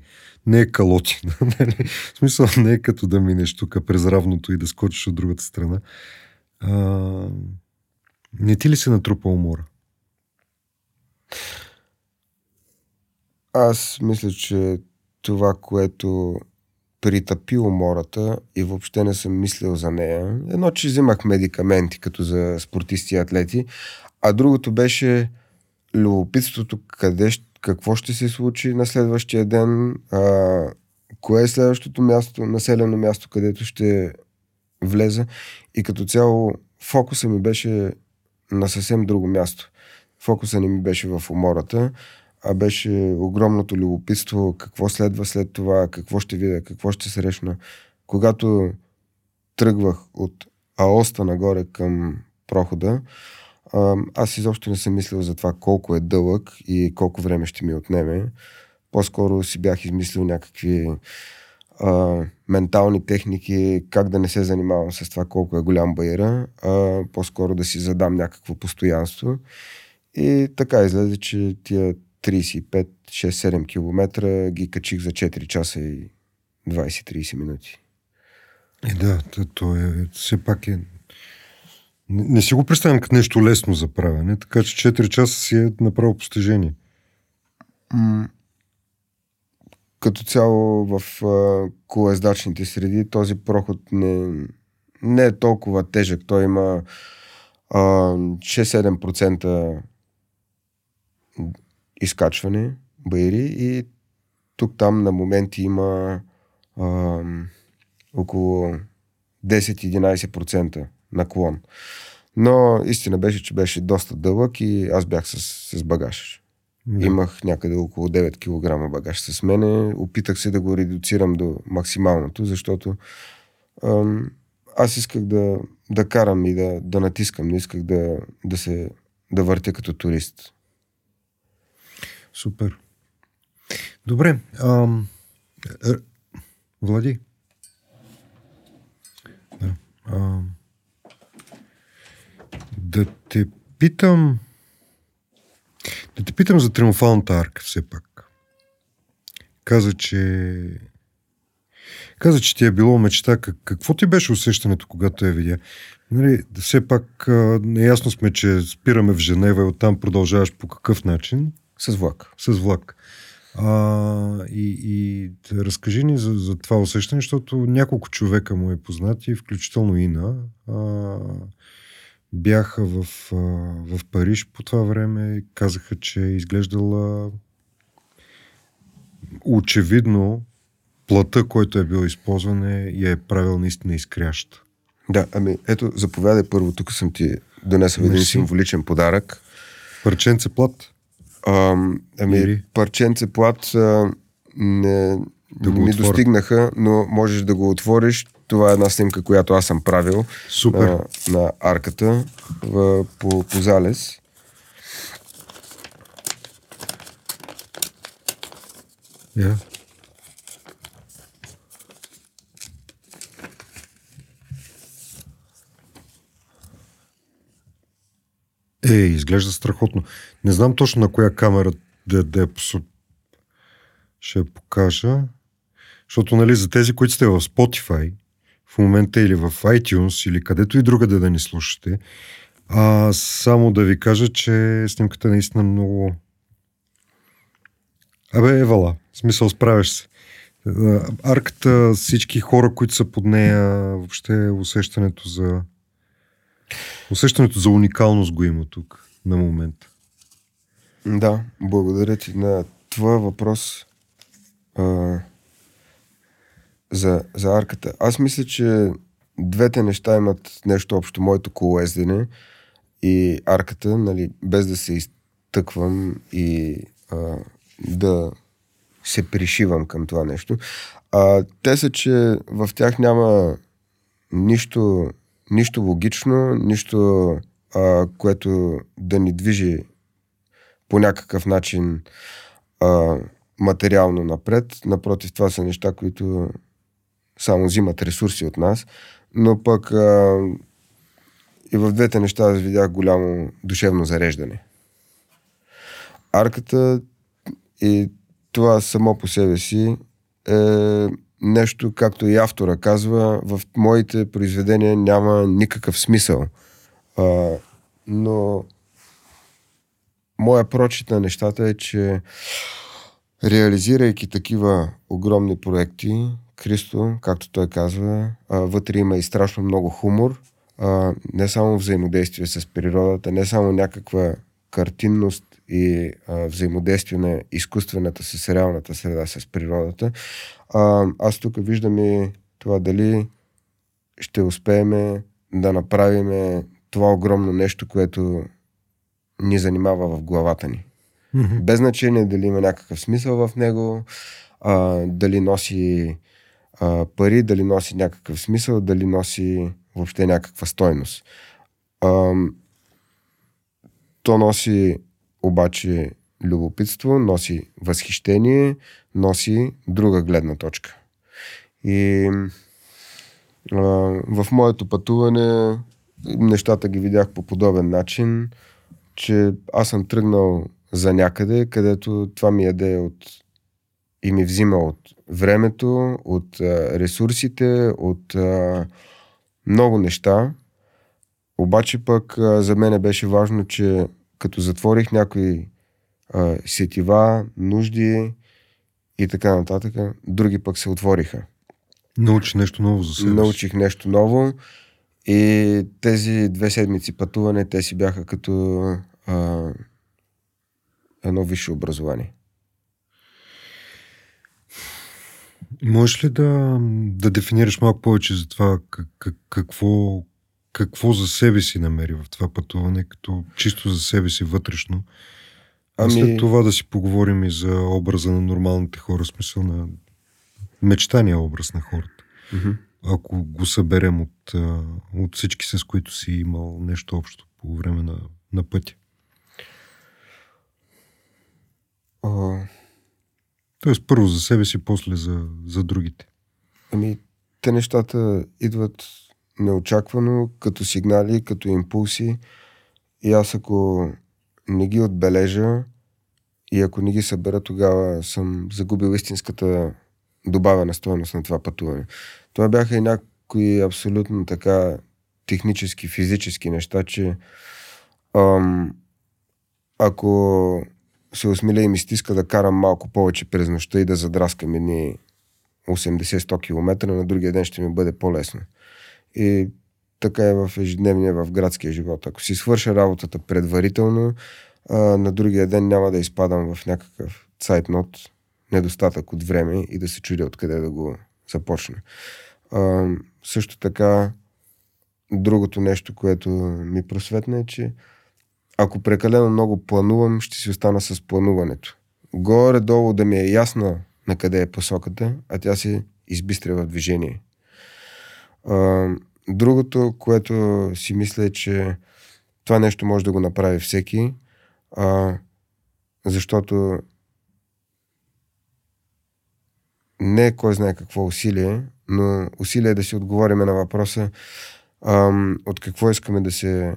не е калотина. <laughs> нали? В смисъл не е като да минеш тук през равното и да скочиш от другата страна. А, не ти ли се натрупа умора? Аз мисля, че това, което притъпи умората и въобще не съм мислил за нея. Едно, че взимах медикаменти, като за спортисти и атлети, а другото беше любопитството къде, какво ще се случи на следващия ден, а, кое е следващото място, населено място, където ще влеза. И като цяло фокуса ми беше на съвсем друго място. Фокуса не ми беше в умората, а беше огромното любопитство какво следва след това, какво ще видя, какво ще срещна. Когато тръгвах от Аоста нагоре към прохода, аз изобщо не съм мислил за това колко е дълъг и колко време ще ми отнеме. По-скоро си бях измислил някакви а, ментални техники, как да не се занимавам с това колко е голям байера, а по-скоро да си задам някакво постоянство. И така излезе, че тия 35-6-7 км ги качих за 4 часа и 20-30 минути. И да, то е, все пак е не, не си го представям като нещо лесно за правене, така че 4 часа си е направо постижение. М- като цяло в а, колездачните среди този проход не, не е толкова тежък. Той има а, 6-7% изкачване, байри и тук-там на моменти има а, около 10-11% наклон. Но истина беше, че беше доста дълъг и аз бях с, с багаж. Да. Имах някъде около 9 кг багаж с мене. Опитах се да го редуцирам до максималното, защото ам, аз исках да, да карам и да, да натискам. Не исках да, да се да въртя като турист. Супер. Добре. Ам, е, Влади. Да. Ам, да те питам... Да те питам за триумфалната арка все пак. Каза, че... Каза, че ти е било мечта. Какво ти беше усещането, когато я видя? Нали, все пак неясно сме, че спираме в Женева и оттам продължаваш по какъв начин? С влак. С влак. А, и, и разкажи ни за, за това усещане, защото няколко човека му е познати, включително Ина. А, бяха в, в Париж по това време казаха, че е изглеждала очевидно плата, който е бил използван е, я е правил наистина изкряща. Да, ами ето, заповядай първо, тук съм ти донесъл един символичен подарък. Парченце плат? А, ами, Или? парченце плат а, не, да ми отвор... достигнаха, но можеш да го отвориш. Това е една снимка, която аз съм правил Супер. На, на арката в, по, по залез. Yeah. Е, изглежда страхотно. Не знам точно на коя камера да, да ще я покажа. Защото, нали, за тези, които сте в Spotify, в момента или в iTunes, или където и друга да, ни слушате, а, само да ви кажа, че снимката е наистина много... Абе, евала. Смисъл, справяш се. Арката, всички хора, които са под нея, въобще усещането за... Усещането за уникалност го има тук, на момента. Да, благодаря ти. На твоя въпрос а, за, за арката. Аз мисля, че двете неща имат нещо общо. Моето колоездене и арката, нали, без да се изтъквам и а, да се пришивам към това нещо. А, те са, че в тях няма нищо, нищо логично, нищо, а, което да ни движи по някакъв начин а, материално напред. Напротив, това са неща, които само взимат ресурси от нас, но пък а, и в двете неща аз видях голямо душевно зареждане. арката и това само по себе си е нещо, както и автора казва, в моите произведения няма никакъв смисъл. А, но моя прочит на нещата е, че реализирайки такива огромни проекти, Кристо, както той казва, вътре има и страшно много хумор, не само взаимодействие с природата, не само някаква картинност и взаимодействие на изкуствената с реалната среда с природата. Аз тук виждам и това дали ще успеем да направим това огромно нещо, което ни занимава в главата ни. Mm-hmm. Без значение дали има някакъв смисъл в него, а, дали носи а, пари, дали носи някакъв смисъл, дали носи въобще някаква стойност. А, то носи обаче любопитство, носи възхищение, носи друга гледна точка. И а, в моето пътуване нещата ги видях по подобен начин, че аз съм тръгнал за някъде, където това ми яде от и ми взима от времето, от ресурсите, от много неща. Обаче пък за мен беше важно, че като затворих някои а, сетива, нужди и така нататък, други пък се отвориха. Научи нещо ново за себе Научих нещо ново и тези две седмици пътуване, те си бяха като а, едно висше образование. Можеш ли да, да дефинираш малко повече за това как, какво, какво за себе си намери в това пътуване, като чисто за себе си вътрешно? А след ами... това да си поговорим и за образа на нормалните хора, смисъл на мечтания образ на хората. Mm-hmm. Ако го съберем от, от всички, с които си имал нещо общо по време на, на пътя. О... Тоест първо за себе си, после за, за другите. Ами, те нещата идват неочаквано, като сигнали, като импулси. И аз ако не ги отбележа и ако не ги събера, тогава съм загубил истинската добавена стоеност на това пътуване. Това бяха и някои абсолютно така технически, физически неща, че ам, ако се осмиля и ми стиска да карам малко повече през нощта и да задраскам едни 80-100 км, на другия ден ще ми бъде по-лесно. И така е в ежедневния, в градския живот. Ако си свърша работата предварително, а, на другия ден няма да изпадам в някакъв цайтнот, недостатък от време и да се чудя откъде да го започна. А, също така, другото нещо, което ми просветна е, че ако прекалено много планувам, ще си остана с плануването. Горе-долу да ми е ясна на къде е посоката, а тя се избистря в движение. А, другото, което си мисля е, че това нещо може да го направи всеки, а, защото не кой знае какво усилие, но усилие е да си отговориме на въпроса а, от какво искаме да се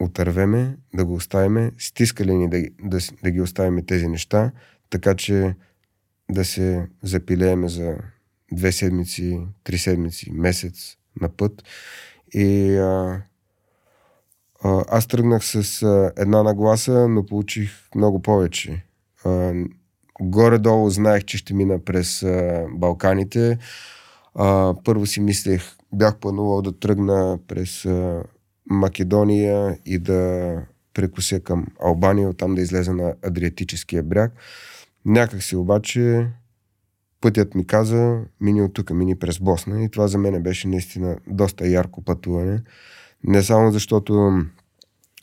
отървеме, да го оставиме, стискали ни да, да, да ги оставим тези неща, така че да се запилееме за две седмици, три седмици, месец на път. И а, а, аз тръгнах с а, една нагласа, но получих много повече. А, горе-долу знаех, че ще мина през а, Балканите. А, първо си мислех, бях планувал да тръгна през а, Македония и да прекуся към Албания, оттам да излезе на Адриатическия бряг. Някак си обаче пътят ми каза, мини от тук, мини през Босна и това за мен беше наистина доста ярко пътуване. Не само защото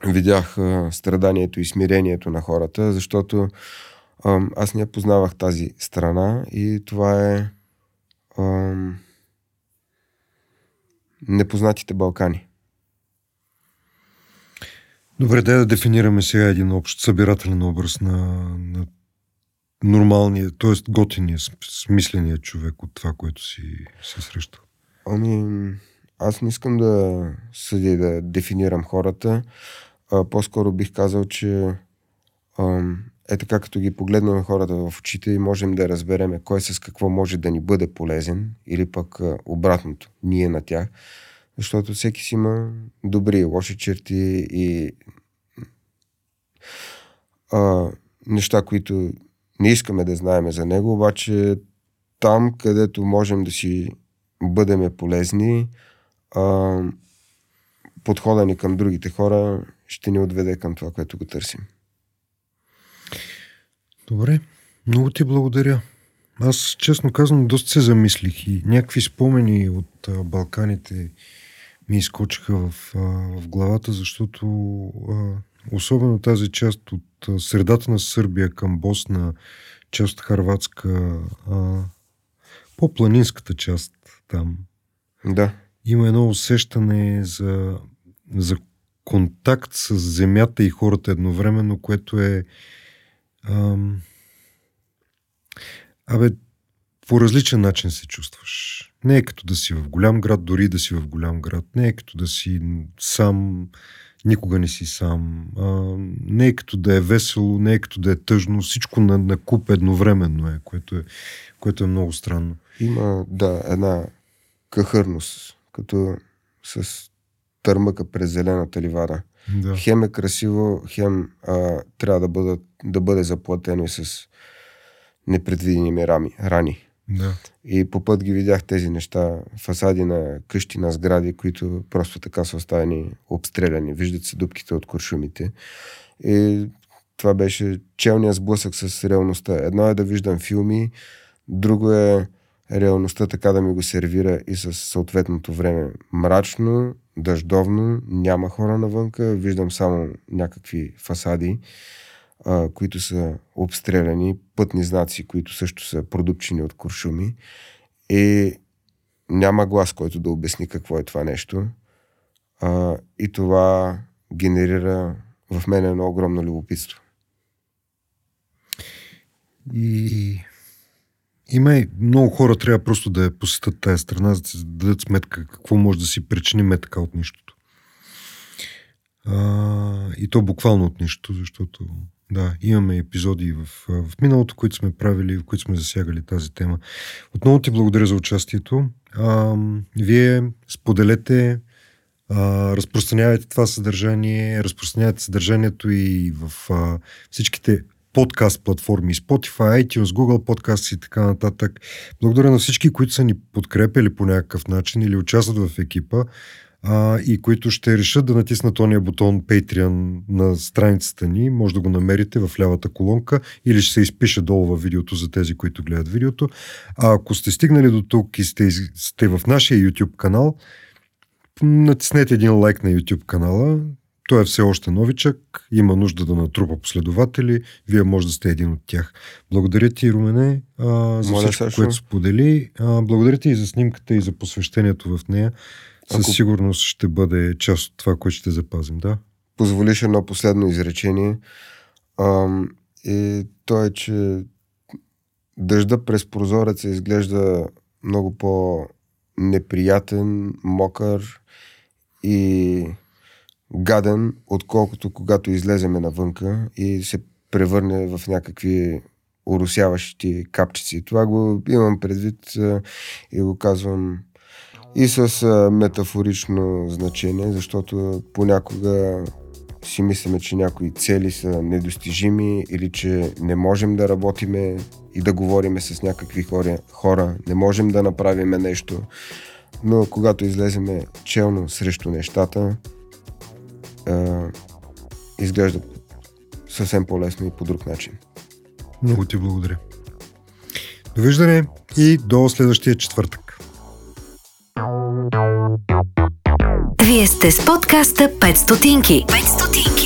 видях страданието и смирението на хората, защото аз не познавах тази страна и това е а, непознатите Балкани. Добре, дай да дефинираме сега един общ събирателен образ на, на нормалния, т.е. готиния, смисления човек от това, което си се среща. Ами, аз не искам да съдя да дефинирам хората. А, по-скоро бих казал, че а, е така, като ги погледнем хората в очите и можем да разбереме кой с какво може да ни бъде полезен или пък обратното, ние на тях. Защото всеки си има добри и лоши черти и а, неща, които не искаме да знаеме за него, обаче там, където можем да си бъдеме полезни, а, подхода ни към другите хора ще ни отведе към това, което го търсим. Добре, много ти благодаря. Аз, честно казвам, доста се замислих и някакви спомени от а, Балканите ми изкочиха в, а, в главата, защото а, особено тази част от а, средата на Сърбия към Босна, част от Харватска, а, по-планинската част там. Да. Има едно усещане за, за контакт с земята и хората едновременно, което е ам, абе, по различен начин се чувстваш. Не е като да си в голям град, дори да си в голям град. Не е като да си сам, никога не си сам. А, не е като да е весело, не е като да е тъжно. Всичко на, на куп едновременно е което, е, което е много странно. Има, да, една кахърност, като с търмъка през зелената ливада. Да. Хем е красиво, хем а, трябва да, бъдат, да бъде заплатено и с непредвидени рами, рани. Да. И по път ги видях тези неща, фасади на къщи, на сгради, които просто така са оставени обстреляни. Виждат се дубките от куршумите. И това беше челният сблъсък с реалността. Едно е да виждам филми, друго е реалността така да ми го сервира и с съответното време. Мрачно, дъждовно, няма хора навънка, виждам само някакви фасади, а, които са обстреляни, пътни знаци, които също са продупчени от куршуми и няма глас, който да обясни какво е това нещо. А, и това генерира в мен едно огромно любопитство. И има и много хора трябва просто да я посетят тази страна, за да си дадат сметка какво може да си причиним така от нищото. А, и то буквално от нищото, защото да, имаме епизоди в, в миналото, които сме правили, в които сме засягали тази тема. Отново ти благодаря за участието. А, вие споделете, а, разпространявайте това съдържание, разпространявайте съдържанието и в а, всичките подкаст платформи, Spotify, iTunes, Google Podcasts и така нататък. Благодаря на всички, които са ни подкрепили по някакъв начин или участват в екипа а, и които ще решат да натиснат ония бутон Patreon на страницата ни. Може да го намерите в лявата колонка или ще се изпише долу във видеото за тези, които гледат видеото. А ако сте стигнали до тук и сте, сте в нашия YouTube канал, натиснете един лайк на YouTube канала. Той е все още новичък, има нужда да натрупа последователи, вие може да сте един от тях. Благодаря ти, Румене, а, за Моля, всичко, Сашо. което сподели. А, благодаря ти и за снимката и за посвещението в нея. Със Ако- сигурност ще бъде част от това, което ще запазим, да? позволиш едно последно изречение. Ам, и то е, че дъжда през прозореца изглежда много по-неприятен, мокър и гаден, отколкото когато излеземе навънка и се превърне в някакви уросяващи капчици. Това го имам предвид и го казвам и с метафорично значение, защото понякога си мислиме, че някои цели са недостижими или че не можем да работиме и да говориме с някакви хора, хора. не можем да направиме нещо. Но когато излеземе челно срещу нещата, а, изглежда съвсем по-лесно и по друг начин. Много ти благодаря. Довиждане и до следващия четвъртък. Вие сте с подкаста 5 стотинки. 5 стотинки.